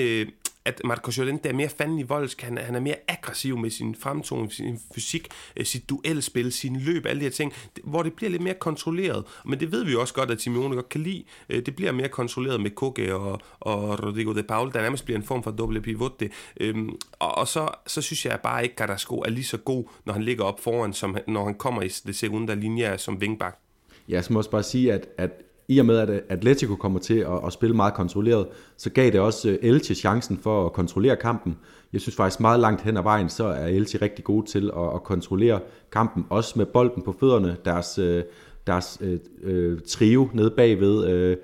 at Marco Llorente er mere fanden i voldsk, han, han er mere aggressiv med sin fremtoning, sin fysik, øh, sit duelspil, sin løb, alle de her ting, hvor det bliver lidt mere kontrolleret. Men det ved vi jo også godt, at Simeone godt kan lide. Øh, det bliver mere kontrolleret med Koke og, og Rodrigo de Paul, der nærmest bliver en form for doble pivote. Øhm, og, og så, så synes jeg bare ikke, at Carrasco er lige så god, når han ligger op foran, som når han kommer i det sekunde linje som vingbak. Jeg må også bare sige, at, at i og med, at øh, Atletico kommer til at, at spille meget kontrolleret, så gav det også øh, Elche chancen for at kontrollere kampen. Jeg synes faktisk meget langt hen ad vejen, så er Elche rigtig gode til at, at kontrollere kampen, også med bolden på fødderne. Deres, øh, deres øh, øh, trio nede bagved, øh,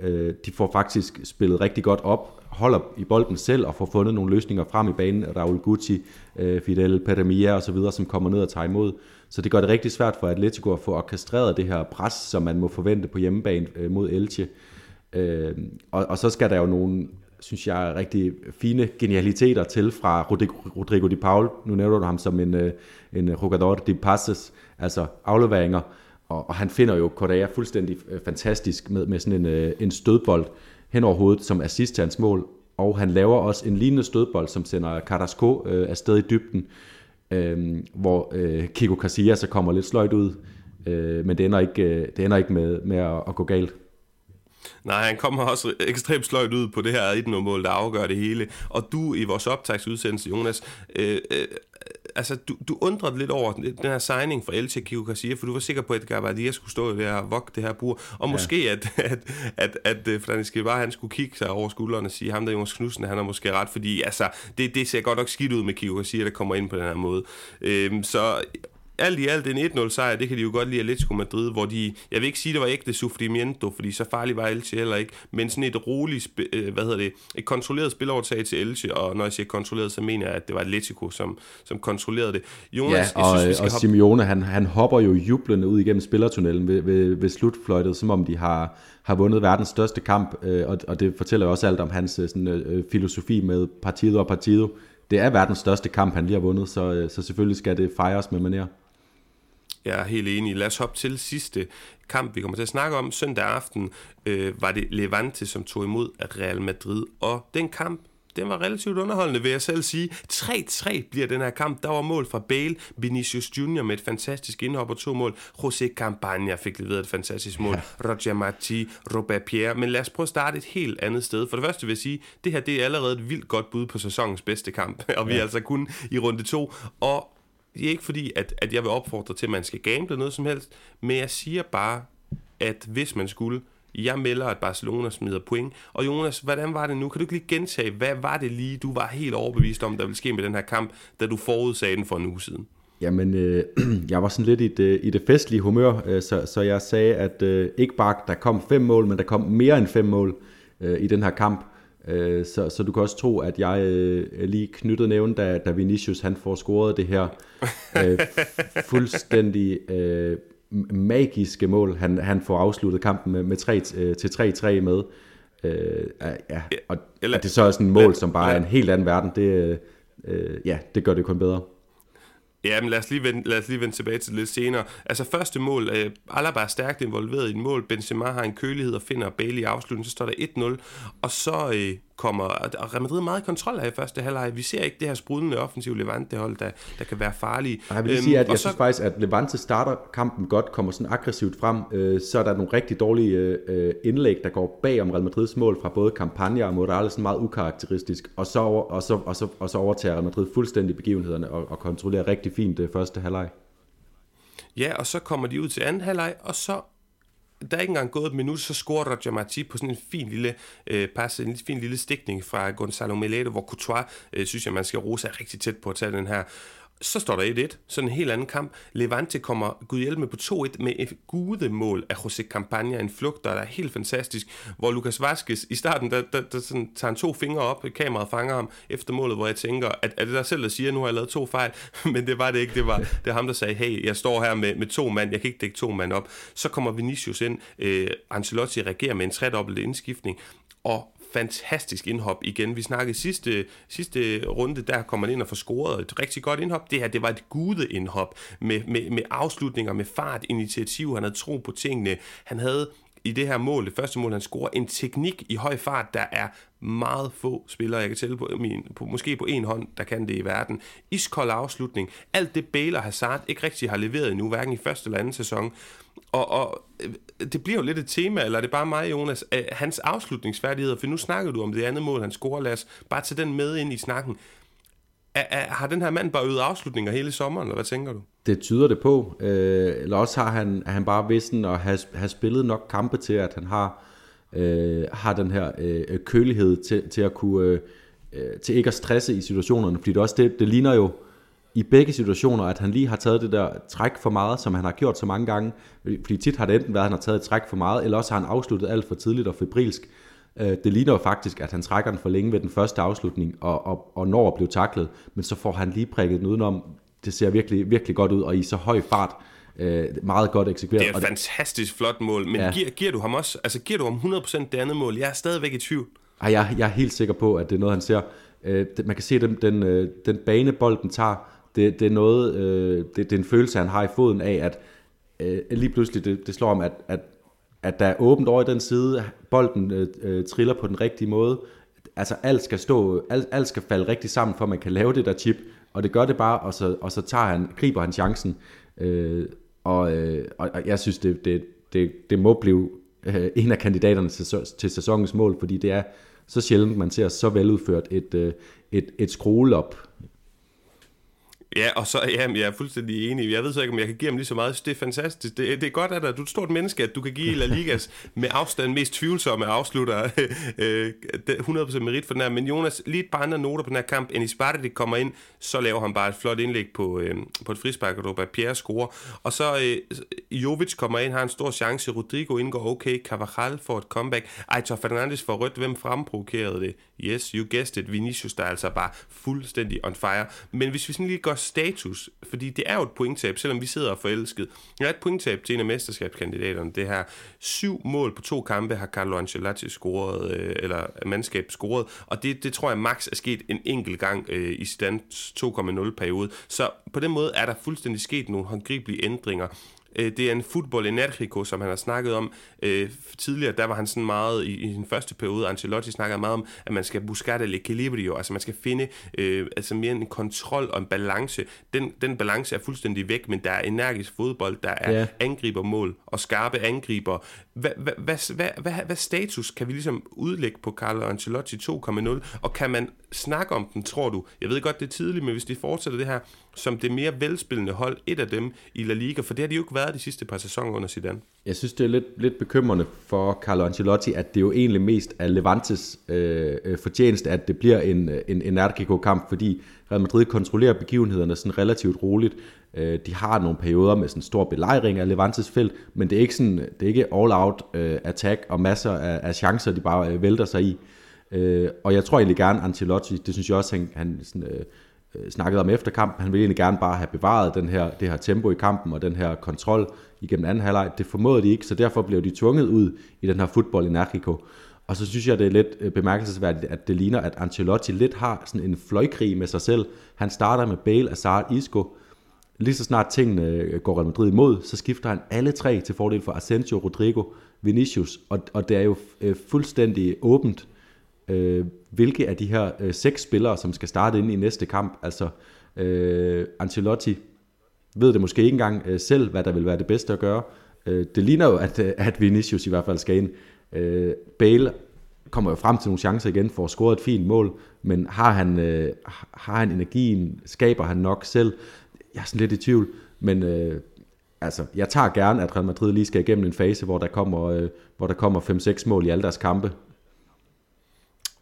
øh, de får faktisk spillet rigtig godt op, holder i bolden selv og får fundet nogle løsninger frem i banen. Raul Gucci, øh, Fidel Pedamia og så videre, som kommer ned og tager imod. Så det gør det rigtig svært for Atletico at få orkestreret det her pres, som man må forvente på hjemmebane øh, mod Elche. Øh, og, og så skal der jo nogle, synes jeg, rigtig fine genialiteter til fra Rodrigo, Rodrigo Di Paul. Nu nævner du ham som en, øh, en jugador de passes, altså afleveringer. Og, og han finder jo Correa fuldstændig øh, fantastisk med, med sådan en, en stødbold hen over hovedet som assist til hans mål. Og han laver også en lignende stødbold, som sender Carrasco øh, afsted i dybden øh, hvor øh, Kiko Casillas så kommer lidt sløjt ud, øh, men det ender ikke, øh, det ender ikke med, med at, at gå galt. Nej, han kommer også ekstremt sløjt ud på det her 1-0-mål, der afgør det hele. Og du i vores optagsudsendelse, Jonas, øh, øh, altså, du, du undrede lidt over den her signing fra Elche Kiko Garcia, for du var sikker på, at Gavardia skulle stå der og vogte det her bur, og ja. måske, at, at, at, at, at Franis bare han skulle kigge sig over skulderen og sige, ham der Jonas Knudsen, han har måske ret, fordi altså, det, det ser godt nok skidt ud med Kiko Garcia, der kommer ind på den her måde. Øhm, så alt i alt en 1-0 sejr, det kan de jo godt lide Atletico Madrid, hvor de, jeg vil ikke sige, det var ægte sufrimiento, fordi så farlig var Elche heller ikke, men sådan et roligt, øh, hvad hedder det, et kontrolleret spilovertag til Elche, og når jeg siger kontrolleret, så mener jeg, at det var Atletico, som, som kontrollerede det. Jonas, ja, og, jeg synes, vi og hoppe... Simeone, han, han hopper jo jublende ud igennem spillertunnelen ved, ved, ved slutfløjtet, som om de har, har vundet verdens største kamp, øh, og, og det fortæller jo også alt om hans øh, sådan, øh, filosofi med partido og partido. Det er verdens største kamp, han lige har vundet, så, øh, så selvfølgelig skal det fejres med manér. Jeg er helt enig. Lad os hoppe til sidste kamp, vi kommer til at snakke om. Søndag aften øh, var det Levante, som tog imod Real Madrid, og den kamp den var relativt underholdende, vil jeg selv sige. 3-3 bliver den her kamp. Der var mål fra Bale, Vinicius Junior med et fantastisk indhop og to mål. José Campagna fik leveret et fantastisk mål. Ja. Roger Marti, Robert Pierre. Men lad os prøve at starte et helt andet sted. For det første vil jeg sige, det her det er allerede et vildt godt bud på sæsonens bedste kamp. Og vi ja. er altså kun i runde to. Og det er ikke fordi, at, at jeg vil opfordre til, at man skal gamble noget som helst. Men jeg siger bare, at hvis man skulle, jeg melder, at Barcelona smider point. Og Jonas, hvordan var det nu? Kan du ikke lige gentage, hvad var det lige, du var helt overbevist om, der ville ske med den her kamp, da du forudsagde den for en uge siden? Jamen, øh, jeg var sådan lidt i det, i det festlige humør, øh, så, så jeg sagde, at øh, ikke bare der kom fem mål, men der kom mere end fem mål øh, i den her kamp. Øh, så, så du kan også tro, at jeg øh, lige knyttede nævnen, da, da Vinicius han får scoret det her øh, fuldstændig øh, magiske mål, han, han får afsluttet kampen med, med 3, øh, til 3-3 med. Øh, ja, og, Eller, og det er så også en mål, som bare er en helt anden verden. Det, øh, ja, det gør det kun bedre. Ja, men lad os lige vende, lad os lige vende tilbage til det lidt senere. Altså første mål, øh, Alaba er stærkt involveret i en mål, Benzema har en kølighed og finder Bailey i afslutningen, så står der 1-0, og så øh, kommer, og Real Madrid meget kontrol af i første halvleg. Vi ser ikke det her sprudende offensiv Levante-hold, der, der kan være farlige. Jeg vil sige, at øhm, jeg så, synes faktisk, at Levante starter kampen godt, kommer sådan aggressivt frem. Øh, så er der nogle rigtig dårlige øh, indlæg, der går bag om Real Madrids mål fra både Campagna og Morales, meget ukarakteristisk. Og så, over, og så, og så, og så overtager Real Madrid fuldstændig begivenhederne og, og kontrollerer rigtig fint det første halvleg. Ja, og så kommer de ud til anden halvleg, og så der er ikke engang gået et minut, så scorer Roger Marti på sådan en fin lille øh, pass, en fin lille stikning fra Gonzalo Meleto, hvor Courtois, øh, synes jeg, man skal rose er rigtig tæt på at tage den her så står der 1-1. Sådan en helt anden kamp. Levante kommer Gud med på 2-1 med et gudemål af José Campagna. En flugt, der er helt fantastisk. Hvor Lucas Vaskes i starten, der, der, der sådan, tager han to fingre op, kameraet fanger ham efter målet, hvor jeg tænker, at er det der selv, der siger, at nu har jeg lavet to fejl? Men det var det ikke. Det var, det var ham, der sagde, hey, jeg står her med, med to mand, jeg kan ikke dække to mand op. Så kommer Vinicius ind. Øh, Ancelotti reagerer med en tredobbelt indskiftning. Og fantastisk indhop igen. Vi snakkede sidste, sidste runde, der kommer ind og får scoret et rigtig godt indhop. Det her, det var et gude indhop med, med, med afslutninger, med fart, initiativ. Han havde tro på tingene. Han havde i det her mål, det første mål, han scorer, en teknik i høj fart, der er meget få spillere, jeg kan tælle på, min, på måske på en hånd, der kan det i verden. Iskold afslutning. Alt det Bale og Hazard ikke rigtig har leveret endnu, hverken i første eller anden sæson. Og, og øh, det bliver jo lidt et tema, eller er det bare mig, Jonas, øh, hans afslutningsfærdigheder, for nu snakker du om det andet mål, han scorer, lad os bare tage den med ind i snakken. Er, er, har den her mand bare øget afslutninger hele sommeren, eller hvad tænker du? Det tyder det på. Øh, eller også har han, han bare vidsen og har, har spillet nok kampe til, at han har, øh, har den her øh, kølighed til, til at kunne øh, øh til ikke at stresse i situationerne. Fordi det også det, det ligner jo, i begge situationer, at han lige har taget det der træk for meget, som han har gjort så mange gange. Fordi tit har det enten været, at han har taget et træk for meget, eller også har han afsluttet alt for tidligt og febrilsk. Øh, det ligner jo faktisk, at han trækker den for længe ved den første afslutning, og, og, og når at blive taklet, men så får han lige prikket den udenom. Det ser virkelig, virkelig godt ud, og i så høj fart, øh, meget godt eksekveret. Det er et fantastisk flot mål, men ja. giver, giver du ham også, altså giver du ham 100% det andet mål? Jeg er stadigvæk i tvivl. Ej, jeg, jeg er helt sikker på, at det er noget, han ser. Øh, man kan se, at den, den, øh, den bane, bolden tager, det, det er noget, øh, det, det er en følelse, han har i foden af, at øh, lige pludselig det, det slår ham, at, at, at der er åbent over i den side, bolden øh, øh, triller på den rigtige måde, altså alt skal stå, alt, alt skal falde rigtig sammen, for at man kan lave det der chip, og det gør det bare, og så, og så tager han, griber han chancen, øh, og, øh, og jeg synes, det, det, det, det må blive øh, en af kandidaterne til, til sæsonens mål, fordi det er så sjældent, man ser så veludført et, øh, et, et scroll-up Ja, og så ja, jeg er fuldstændig enig. Jeg ved så ikke, om jeg kan give ham lige så meget. Det er fantastisk. Det, det er godt, at du er et stort menneske, at du kan give La Ligas med afstand mest tvivlsomme afslutter øh, 100% merit for den her. Men Jonas, lige et par andre noter på den her kamp. Enis Bardi kommer ind, så laver han bare et flot indlæg på, øh, på et frispark, og Robert Pierre scorer. Og så øh, Jovic kommer ind, har en stor chance. Rodrigo indgår okay. Carvajal får et comeback. Aitor Fernandes får rødt. Hvem fremprovokerede det? Yes, you guessed it. Vinicius, der er altså bare fuldstændig on fire. Men hvis vi sådan lige går status, fordi det er jo et pointtab, selvom vi sidder og forelsket. Det er et pointtab til en af mesterskabskandidaterne. Det her syv mål på to kampe har Carlo Ancelotti scoret, øh, eller mandskab scoret, og det, det tror jeg max er sket en enkelt gang øh, i stand 2,0 periode. Så på den måde er der fuldstændig sket nogle håndgribelige ændringer. Øh, det er en fodbold energico, som han har snakket om øh, tidligere. Der var han sådan meget, i, i sin første periode, Ancelotti snakkede meget om, at man skal buscare l'equilibrio, altså man skal finde øh, altså mere en kontrol og en balance. Den, den balance er fuldstændig væk, men der er energisk fodbold, der er ja. angribermål og skarpe angriber. Hvad, hvad, hvad, hvad, hvad, hvad status kan vi ligesom udlægge på Carlo Ancelotti 2.0, og kan man snakke om den, tror du? Jeg ved godt, det er tidligt, men hvis de fortsætter det her, som det mere velspillende hold, et af dem i La Liga, for det har de jo ikke været de sidste par sæsoner under Zidane. Jeg synes, det er lidt, lidt bekymrende for Carlo Ancelotti, at det jo egentlig mest er Levantes øh, øh fortjeneste, at det bliver en, øh, en Energico-kamp, fordi Real Madrid kontrollerer begivenhederne sådan relativt roligt. Øh, de har nogle perioder med sådan stor belejring af Levantes felt, men det er ikke, sådan, det er ikke all-out øh, attack og masser af, af chancer, de bare øh, vælter sig i. Øh, og jeg tror egentlig gerne, Ancelotti, det synes jeg også, han, han sådan, øh, øh, snakkede om efter kampen, han ville egentlig gerne bare have bevaret den her, det her tempo i kampen og den her kontrol igennem anden halvleg. Det formåede de ikke, så derfor blev de tvunget ud i den her fodbold i Narkico. Og så synes jeg, det er lidt øh, bemærkelsesværdigt, at det ligner, at Ancelotti lidt har sådan en fløjkrig med sig selv. Han starter med Bale, Azar, Isco. Lige så snart tingene øh, går Real Madrid imod, så skifter han alle tre til fordel for Asensio, Rodrigo, Vinicius. Og, og det er jo fuldstændig åbent, øh, øh, hvilke af de her øh, seks spillere, som skal starte ind i næste kamp. Altså, øh, Ancelotti ved det måske ikke engang øh, selv, hvad der vil være det bedste at gøre. Øh, det ligner jo, at, øh, at Vinicius i hvert fald skal ind. Øh, Bale kommer jo frem til nogle chancer igen for at score et fint mål, men har han, øh, har han energien, skaber han nok selv? Jeg er sådan lidt i tvivl, men øh, altså, jeg tager gerne, at Real Madrid lige skal igennem en fase, hvor der kommer, øh, hvor der kommer 5-6 mål i alle deres kampe,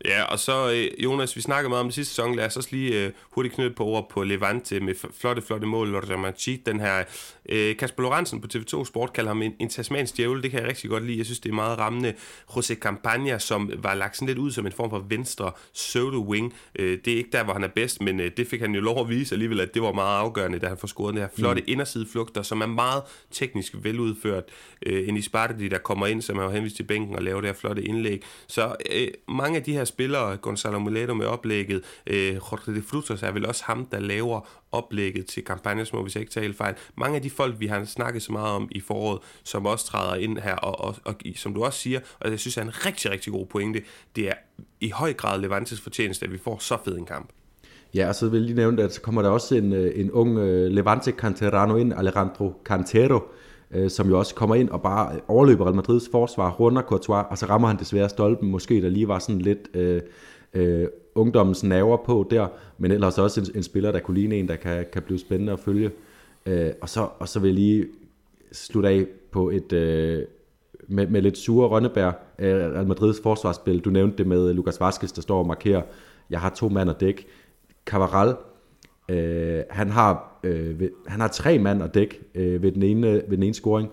Ja, og så øh, Jonas, vi snakkede meget om det sidste sæson. Lad os også lige uh, hurtigt knytte på ord på Levante med flotte, flotte mål. Loramachi, den her uh, Kasper Lorentzen på TV2 Sport kalder ham en, en tasmansk djævel. Det kan jeg rigtig godt lide. Jeg synes, det er meget rammende. José Campagna, som var lagt sådan lidt ud som en form for venstre pseudo-wing. Uh, det er ikke der, hvor han er bedst, men uh, det fik han jo lov at vise alligevel, at det var meget afgørende, da han får scoret den her flotte mm. indersideflugter, som er meget teknisk veludført. Uh, en Ispardi, der kommer ind, som er henvist til bænken og laver det her flotte indlæg. Så uh, mange af de her spillere, Gonzalo Mileto med oplægget, øh, Jorge de Frutos er vel også ham, der laver oplægget til Campagnesmo, hvis jeg ikke tager fejl. Mange af de folk, vi har snakket så meget om i foråret, som også træder ind her, og, og, og som du også siger, og jeg synes er en rigtig, rigtig god pointe, det er i høj grad Levantes fortjeneste, at vi får så fed en kamp. Ja, og så vil jeg lige nævne, at så kommer der også en, øh, en ung uh, Levante Canterano ind, Alejandro Cantero, øh, som jo også kommer ind og bare overløber Real Madrids forsvar, runder Courtois, og så rammer han desværre stolpen, måske der lige var sådan lidt øh, øh, ungdommens naver på der, men ellers også en, en spiller, der kunne ligne en, der kan, kan blive spændende at følge. Øh, og, så, og så vil jeg lige slutte af på et... Øh, med, med lidt sure Rønneberg, øh, Real Madrids forsvarsspil. Du nævnte det med Lukas Vaskes, der står og markerer, jeg har to mand at dække. Cavaral, øh, han har Øh, ved, han har tre mand at dække øh, ved, den ene, ved den ene scoring,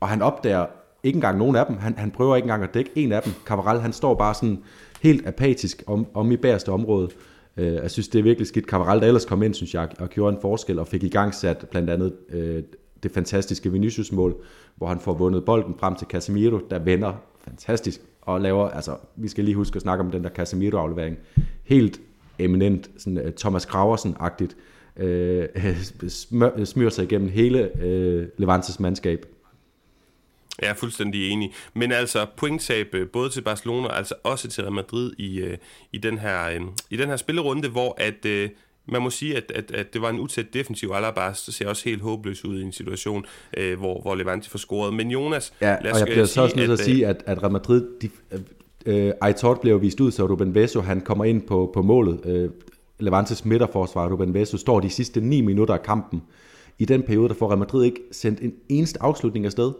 og han opdager ikke engang nogen af dem. Han, han prøver ikke engang at dække en af dem. Cavaral, han står bare sådan helt apatisk om, om i bagerste område. Øh, jeg synes, det er virkelig skidt. Cavaral, der ellers kom ind, synes jeg, og gjorde en forskel, og fik i gang sat blandt andet øh, det fantastiske Vinicius-mål, hvor han får vundet bolden frem til Casemiro, der vender fantastisk, og laver, altså, vi skal lige huske at snakke om den der Casemiro-aflevering. Helt eminent, sådan uh, Thomas Graversen-agtigt øh, smør, smyrer sig igennem hele øh, Levantes mandskab. Jeg er fuldstændig enig. Men altså pointtab øh, både til Barcelona, altså også til Real Madrid i, øh, i, den, her, øh, i den her spillerunde, hvor at, øh, man må sige, at, at, at det var en utæt defensiv Alaba, så ser også helt håbløs ud i en situation, øh, hvor, hvor Levante får scoret. Men Jonas, ja, lad os og jeg bliver så også nødt til at, at sige, at, at Real Madrid, de, øh, Aitor blev vist ud, så Ruben Vesso, han kommer ind på, på målet. Øh, Levantes midterforsvar, Ruben Vesso, står de sidste 9 minutter af kampen. I den periode, der får Real Madrid ikke sendt en eneste afslutning afsted.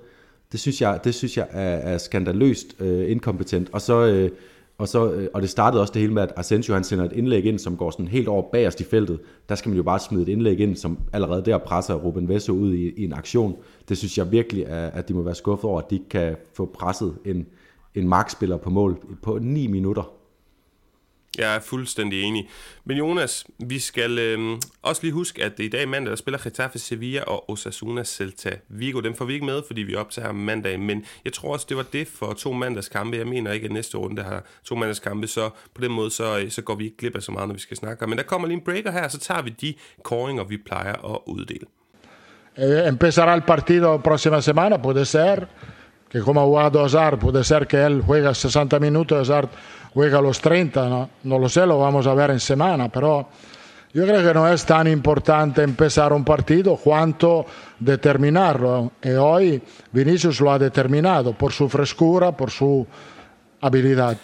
Det synes jeg, det synes jeg er, er skandaløst øh, inkompetent. Og så, øh, og, så, øh, og det startede også det hele med, at Asensio han sender et indlæg ind, som går sådan helt over bagerst i feltet. Der skal man jo bare smide et indlæg ind, som allerede der presser Ruben Vesso ud i, i en aktion. Det synes jeg virkelig, er, at de må være skuffet over, at de ikke kan få presset en, en markspiller på mål på 9 minutter. Jeg er fuldstændig enig. Men Jonas, vi skal øh, også lige huske, at det i dag mandag, der spiller Getafe Sevilla og Osasuna Celta Vigo. Dem får vi ikke med, fordi vi optager mandag, men jeg tror også, det var det for to mandagskampe. Jeg mener ikke, at næste runde har to mandagskampe, så på den måde, så, så går vi ikke glip af så meget, når vi skal snakke Men der kommer lige en breaker her, så tager vi de koringer, vi plejer at uddele. Eh, empezará el partido próxima semana, puede ser que como ha jugado Hazard, puede ser que él juega 60 minutos, Hazard juega los 30, ¿no? no lo sé, lo vamos a ver en semana, pero yo creo que no es tan importante empezar un partido cuanto determinarlo. Y hoy Vinicius lo ha determinado por su frescura, por su habilidad.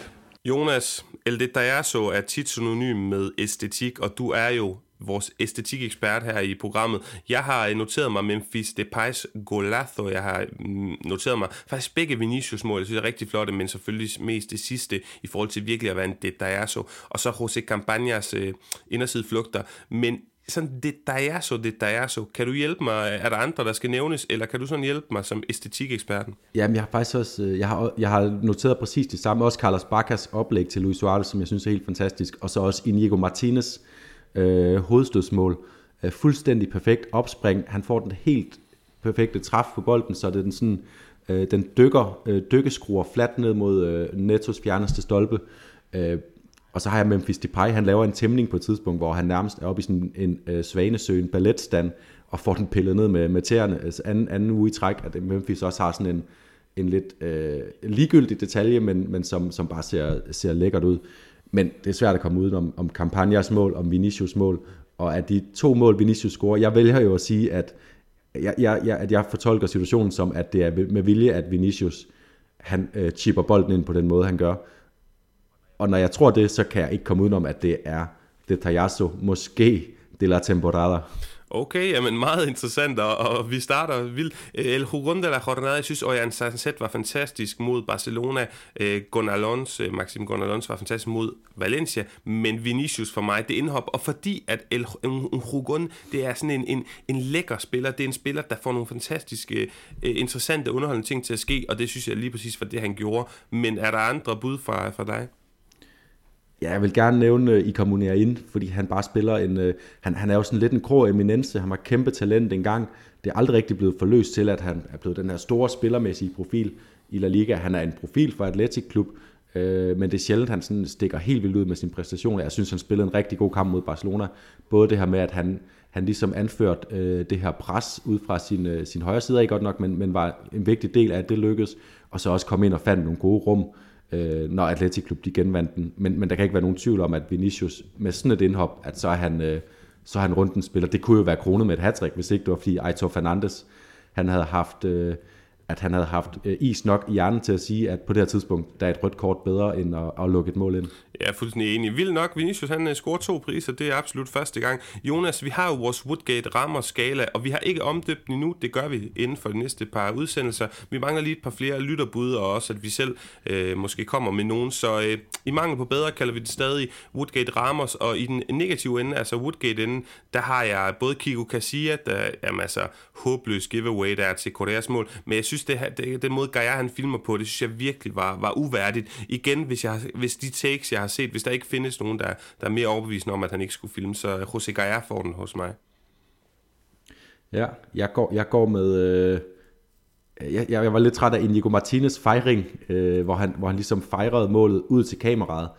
Jonas, el detallazo er tit synonym med æstetik, og du er jo vores æstetikekspert her i programmet. Jeg har øh, noteret mig Memphis Depay's golazo. Jeg har mm, noteret mig faktisk begge Vinicius mål. Jeg synes, det er rigtig flotte, men selvfølgelig mest det sidste i forhold til virkelig at være en så Og så Jose Campagnas øh, indersideflugter. Men sådan det detallazo. Kan du hjælpe mig? Er der andre, der skal nævnes, eller kan du sådan hjælpe mig som æstetikeksperten? Jamen, jeg har faktisk også, øh, jeg har, jeg har noteret præcis det samme. Også Carlos Bacas oplæg til Luis Suarez, som jeg synes er helt fantastisk. Og så også Inigo Martinez, øh, Øh, hovedstødsmål. Øh, fuldstændig perfekt opspring. Han får den helt perfekte træf på bolden, så det er den sådan, øh, den dykker, øh, dykkeskruer fladt ned mod øh, Nettos fjerneste stolpe. Øh, og så har jeg Memphis Depay, han laver en tæmning på et tidspunkt, hvor han nærmest er oppe i sådan en øh, svanesø, en balletstand, og får den pillet ned med, med tæerne. Altså anden, anden uge i træk, at Memphis også har sådan en, en lidt øh, ligegyldig detalje, men, men som, som bare ser, ser lækkert ud. Men det er svært at komme ud om, om Campagnas mål, om Vinicius mål, og at de to mål, Vinicius scorer, jeg vælger jo at sige, at jeg, jeg, jeg, at jeg fortolker situationen som, at det er med vilje, at Vinicius han øh, chipper bolden ind på den måde, han gør. Og når jeg tror det, så kan jeg ikke komme udenom, at det er det Tajasso, måske de la temporada. Okay, jamen meget interessant, og, og vi starter vildt. Øh, El Jugón de la Jornada, jeg synes, Ojan Sanset var fantastisk mod Barcelona. Øh, Gonalons, øh, Maxim Gonalons var fantastisk mod Valencia, men Vinicius for mig, det indhop, og fordi at El Jugón, det er sådan en, en, en lækker spiller, det er en spiller, der får nogle fantastiske, interessante, underholdende ting til at ske, og det synes jeg lige præcis var det, han gjorde. Men er der andre bud fra, fra dig? Ja, jeg vil gerne nævne uh, Iker ind, fordi han bare spiller en... Uh, han, han er jo sådan lidt en krog eminence, han var kæmpe talent engang. Det er aldrig rigtig blevet forløst til, at han er blevet den her store spillermæssige profil i La Liga. Han er en profil for Atletic Klub, uh, men det er sjældent, han sådan stikker helt vildt ud med sin præstation. Jeg synes, han spillede en rigtig god kamp mod Barcelona. Både det her med, at han, han ligesom anført uh, øh, det her pres ud fra sin, uh, sin højre side, ikke godt nok, men, men var en vigtig del af, at det lykkedes. Og så også komme ind og fandt nogle gode rum øh, når Atletic Klub de genvandt den. Men, men der kan ikke være nogen tvivl om, at Vinicius med sådan et indhop, at så er han, øh, så er han rundt spiller. Det kunne jo være kronet med et hat hvis ikke det var fordi Aitor Fernandes, han havde haft, øh, at han havde haft øh, is nok i hjernen til at sige, at på det her tidspunkt, der er et rødt kort bedre, end at, at lukke et mål ind. Jeg er fuldstændig enig. Vildt nok, Vinicius han øh, scorer to priser, det er absolut første gang. Jonas, vi har jo vores Woodgate rammer skala, og vi har ikke omdøbt den endnu. Det gør vi inden for de næste par udsendelser. Vi mangler lige et par flere lytterbud, og også at vi selv øh, måske kommer med nogen. Så øh, i mangel på bedre kalder vi det stadig Woodgate Ramos, og i den negative ende, altså Woodgate ende, der har jeg både Kiko Casilla, der er altså håbløs giveaway der til Koreas mål, men jeg synes, det, det, den måde Gaia han filmer på, det synes jeg virkelig var, var uværdigt. Igen, hvis, jeg, hvis de takes, jeg har set, hvis der ikke findes nogen, der, der er mere overbevisende om, at han ikke skulle filme, så Jose Gaia får den hos mig. Ja, jeg går, jeg går med... Øh, jeg, jeg var lidt træt af Inigo Martinez fejring, øh, hvor, han, hvor han ligesom fejrede målet ud til kameraet.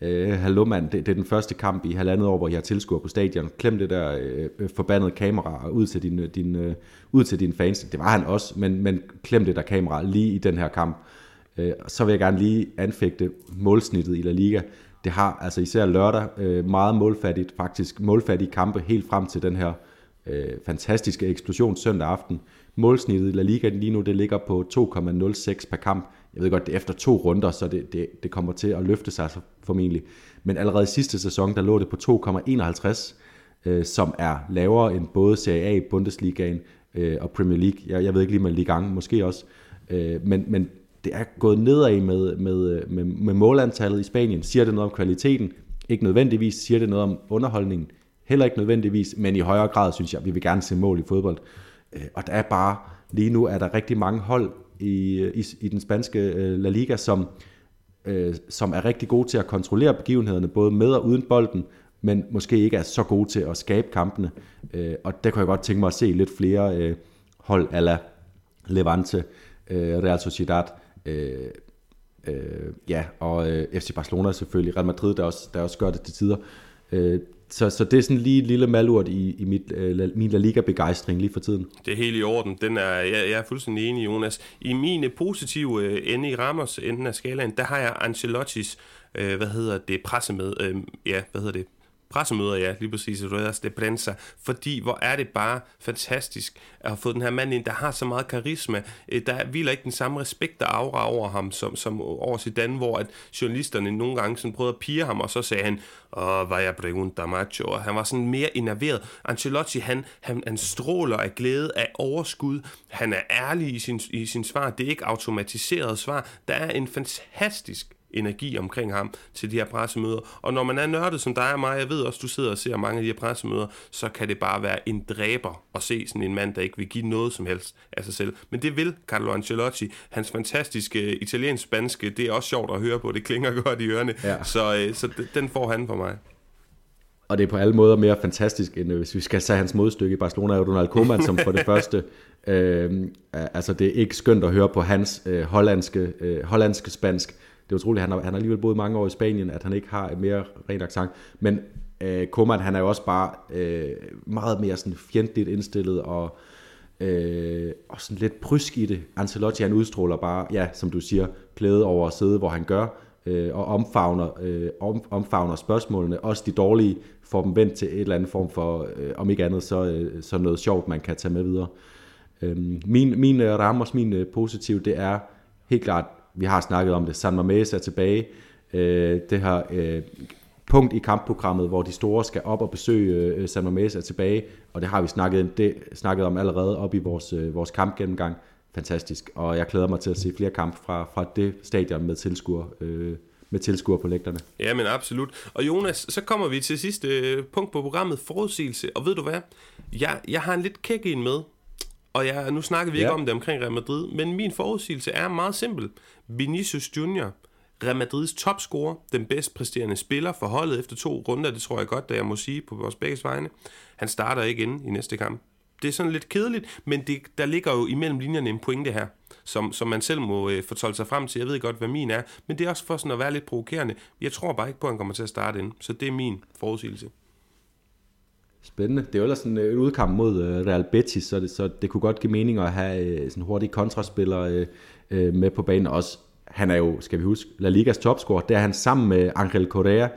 Øh, hallo mand, det, det er den første kamp i halvandet år, hvor jeg tilskuer på stadion. Klem det der øh, øh forbandede kamera ud til, din, øh, din, øh, ud til dine fans. Det var han også, men, men klem det der kamera lige i den her kamp. Øh, Øh, så vil jeg gerne lige anfægte målsnittet i La Liga. Det har altså især lørdag øh, meget målfattigt, faktisk målfattige kampe helt frem til den her øh, fantastiske eksplosion søndag aften. Målsnittet i La Liga lige nu, det ligger på 2,06 per kamp. Jeg ved godt, det er efter to runder, så det, det, det kommer til at løfte sig altså formentlig. Men allerede sidste sæson, der lå det på 2,51, øh, som er lavere end både Serie A, Bundesligaen øh, og Premier League. Jeg, jeg ved ikke lige med Ligue 1 måske også. Øh, men, men det er gået nedad med, med, øh, med, med målantallet i Spanien. Siger det noget om kvaliteten? Ikke nødvendigvis. Siger det noget om underholdningen? Heller ikke nødvendigvis, men i højere grad synes jeg, at vi vil gerne se mål i fodbold. Øh, og der er bare, lige nu er der rigtig mange hold i, øh, i, i den spanske La Liga, som, som er rigtig gode til at kontrollere begivenhederne, både med og uden bolden, men måske ikke er så gode til at skabe kampene. og der kunne jeg godt tænke mig at se lidt flere hold ala Levante, Real Sociedad, Øh, øh, ja, og øh, FC Barcelona selvfølgelig, Real Madrid, der også, der også gør det til tider Øh, så, så det er sådan lige et lille malurt i, i mit, øh, min La Liga-begejstring lige for tiden. Det er helt i orden. Den er, jeg, jeg er fuldstændig enig, Jonas. I min øh, positive øh, ende i Ramos enden af skalaen, der har jeg Ancelottis, øh, hvad hedder det, pressemøde, øh, ja, hvad hedder det, pressemøder, ja, lige præcis, Ruedas de Prensa, fordi hvor er det bare fantastisk at have fået den her mand ind, der har så meget karisma. Øh, der hviler ikke den samme respekt og aura over ham, som, som over Zidane, hvor at journalisterne nogle gange sådan prøvede at pige ham, og så sagde han, åh, hvad jeg pregunta macho, og han var sådan mere enerveret. Ancelotti, han, han, han stråler af glæde, af overskud, han er ærlig i sin, i sin svar, det er ikke automatiseret svar, der er en fantastisk energi omkring ham til de her pressemøder. Og når man er nørdet som dig og mig, jeg ved også, du sidder og ser mange af de her pressemøder, så kan det bare være en dræber at se sådan en mand, der ikke vil give noget som helst af sig selv. Men det vil Carlo Ancelotti. Hans fantastiske italiensk-spanske, det er også sjovt at høre på. Det klinger godt i ørerne. Ja. Så, øh, så den får han for mig. Og det er på alle måder mere fantastisk, end øh, hvis vi skal se hans modstykke i Barcelona, er Ronald Koeman, som for det første, øh, altså det er ikke skønt at høre på hans øh, hollandske, øh, hollandske spansk, det er utroligt, han har, han har alligevel boet mange år i Spanien, at han ikke har mere ren accent. Men øh, Koeman, han er jo også bare øh, meget mere sådan fjendtligt indstillet og, øh, og sådan lidt prysk i det. Ancelotti, han udstråler bare, ja, som du siger, glæde over at sidde, hvor han gør, øh, og omfavner, øh, om, omfavner spørgsmålene. Også de dårlige får dem vendt til et eller andet form for, øh, om ikke andet, så, øh, så noget sjovt, man kan tage med videre. Øh, min, min øh, Ramos, min øh, positiv, det er helt klart vi har snakket om det, San Mames er tilbage, øh, det her øh, punkt i kampprogrammet, hvor de store skal op og besøge øh, San Mames er tilbage, og det har vi snakket, det, snakket om allerede op i vores, øh, vores kampgennemgang. Fantastisk, og jeg glæder mig til at se flere kampe fra, fra det stadion med tilskuer. Øh, med tilskuer på lægterne. Ja, men absolut. Og Jonas, så kommer vi til sidste øh, punkt på programmet, forudsigelse. Og ved du hvad? Jeg, jeg har en lidt kæk en med, og jeg, nu snakker vi ja. ikke om det omkring Real Madrid, men min forudsigelse er meget simpel. Vinicius Junior, Real Madrids topscorer, den bedst præsterende spiller for holdet efter to runder, det tror jeg godt, at jeg må sige på vores begge vegne. Han starter ikke ind i næste kamp. Det er sådan lidt kedeligt, men det, der ligger jo imellem linjerne en pointe her, som, som man selv må øh, fortolke sig frem til. Jeg ved godt, hvad min er, men det er også for sådan at være lidt provokerende. Jeg tror bare ikke på, at han kommer til at starte ind, så det er min forudsigelse. Spændende. Det er jo ellers sådan øh, en udkamp mod øh, Real Betis, så det, så det kunne godt give mening at have øh, sådan hurtige kontraspillere øh, øh, med på banen. Også, han er jo, skal vi huske, La Ligas topscorer. Der er han sammen med Angel Correa.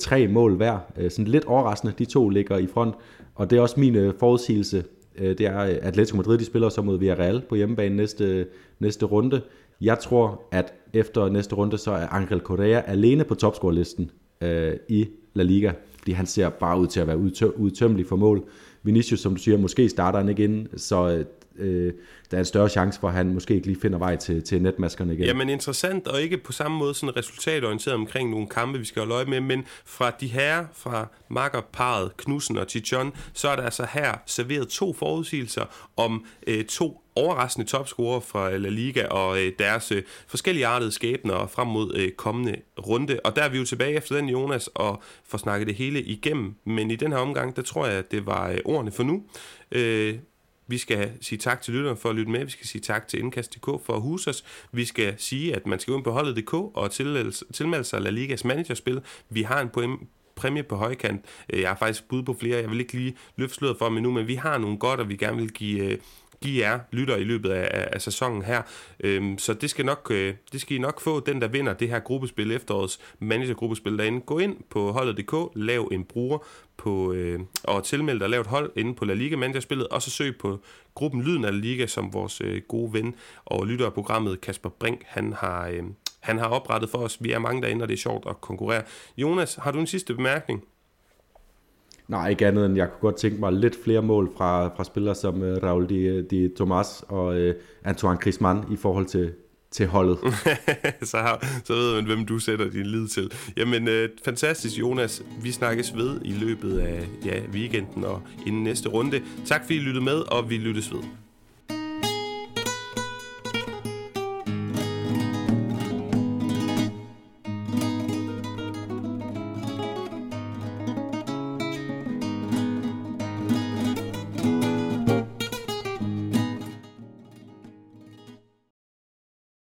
tre mål hver. sådan lidt overraskende. De to ligger i front. Og det er også min forudsigelse. det er Atletico Madrid, de spiller så mod Villarreal på hjemmebane næste, næste runde. Jeg tror, at efter næste runde, så er Angel Correa alene på topscorelisten øh, i La Liga fordi han ser bare ud til at være udtø- udtømmelig for mål. Vinicius, som du siger, måske starter han ind, så øh, der er en større chance for, at han måske ikke lige finder vej til, til netmaskerne igen. Jamen interessant, og ikke på samme måde sådan resultatorienteret omkring nogle kampe, vi skal holde øje med, men fra de her, fra makkerparet Knudsen og Tichon, så er der altså her serveret to forudsigelser om øh, to overraskende topscorer fra øh, La Liga og øh, deres øh, forskellige artede skæbner frem mod øh, kommende runde. Og der er vi jo tilbage efter den, Jonas, og får snakket det hele igennem. Men i den her omgang, der tror jeg, at det var øh, ordene for nu. Øh, vi skal sige tak til lytterne for at lytte med. Vi skal sige tak til Indkast.dk for at huse os. Vi skal sige, at man skal gå ind på holdet.dk og tilmelde sig La Ligas managerspil. Vi har en præmie på højkant. Øh, jeg har faktisk bud på flere. Jeg vil ikke lige løfte sløret for dem nu, men vi har nogle godt, og vi gerne vil give øh, give jer lytter i løbet af, af sæsonen her. Øhm, så det skal, nok, øh, det skal I nok få, den der vinder det her gruppespil, efterårets managergruppespil derinde. Gå ind på holdet.dk, lav en bruger på, øh, og tilmeld dig, lav et hold inde på La Liga managerspillet, og så søg på gruppen Lyden af La Liga, som vores øh, gode ven og lytter af programmet Kasper Brink, han har, øh, han har oprettet for os. Vi er mange derinde, og det er sjovt at konkurrere. Jonas, har du en sidste bemærkning? Nej, ikke andet end jeg kunne godt tænke mig lidt flere mål fra, fra spillere som uh, Raul de, de Tomas og uh, Antoine Griezmann i forhold til, til holdet. så, har, så ved man, hvem du sætter din lid til. Jamen, øh, fantastisk, Jonas. Vi snakkes ved i løbet af ja, weekenden og inden næste runde. Tak fordi I lyttede med, og vi lyttes ved.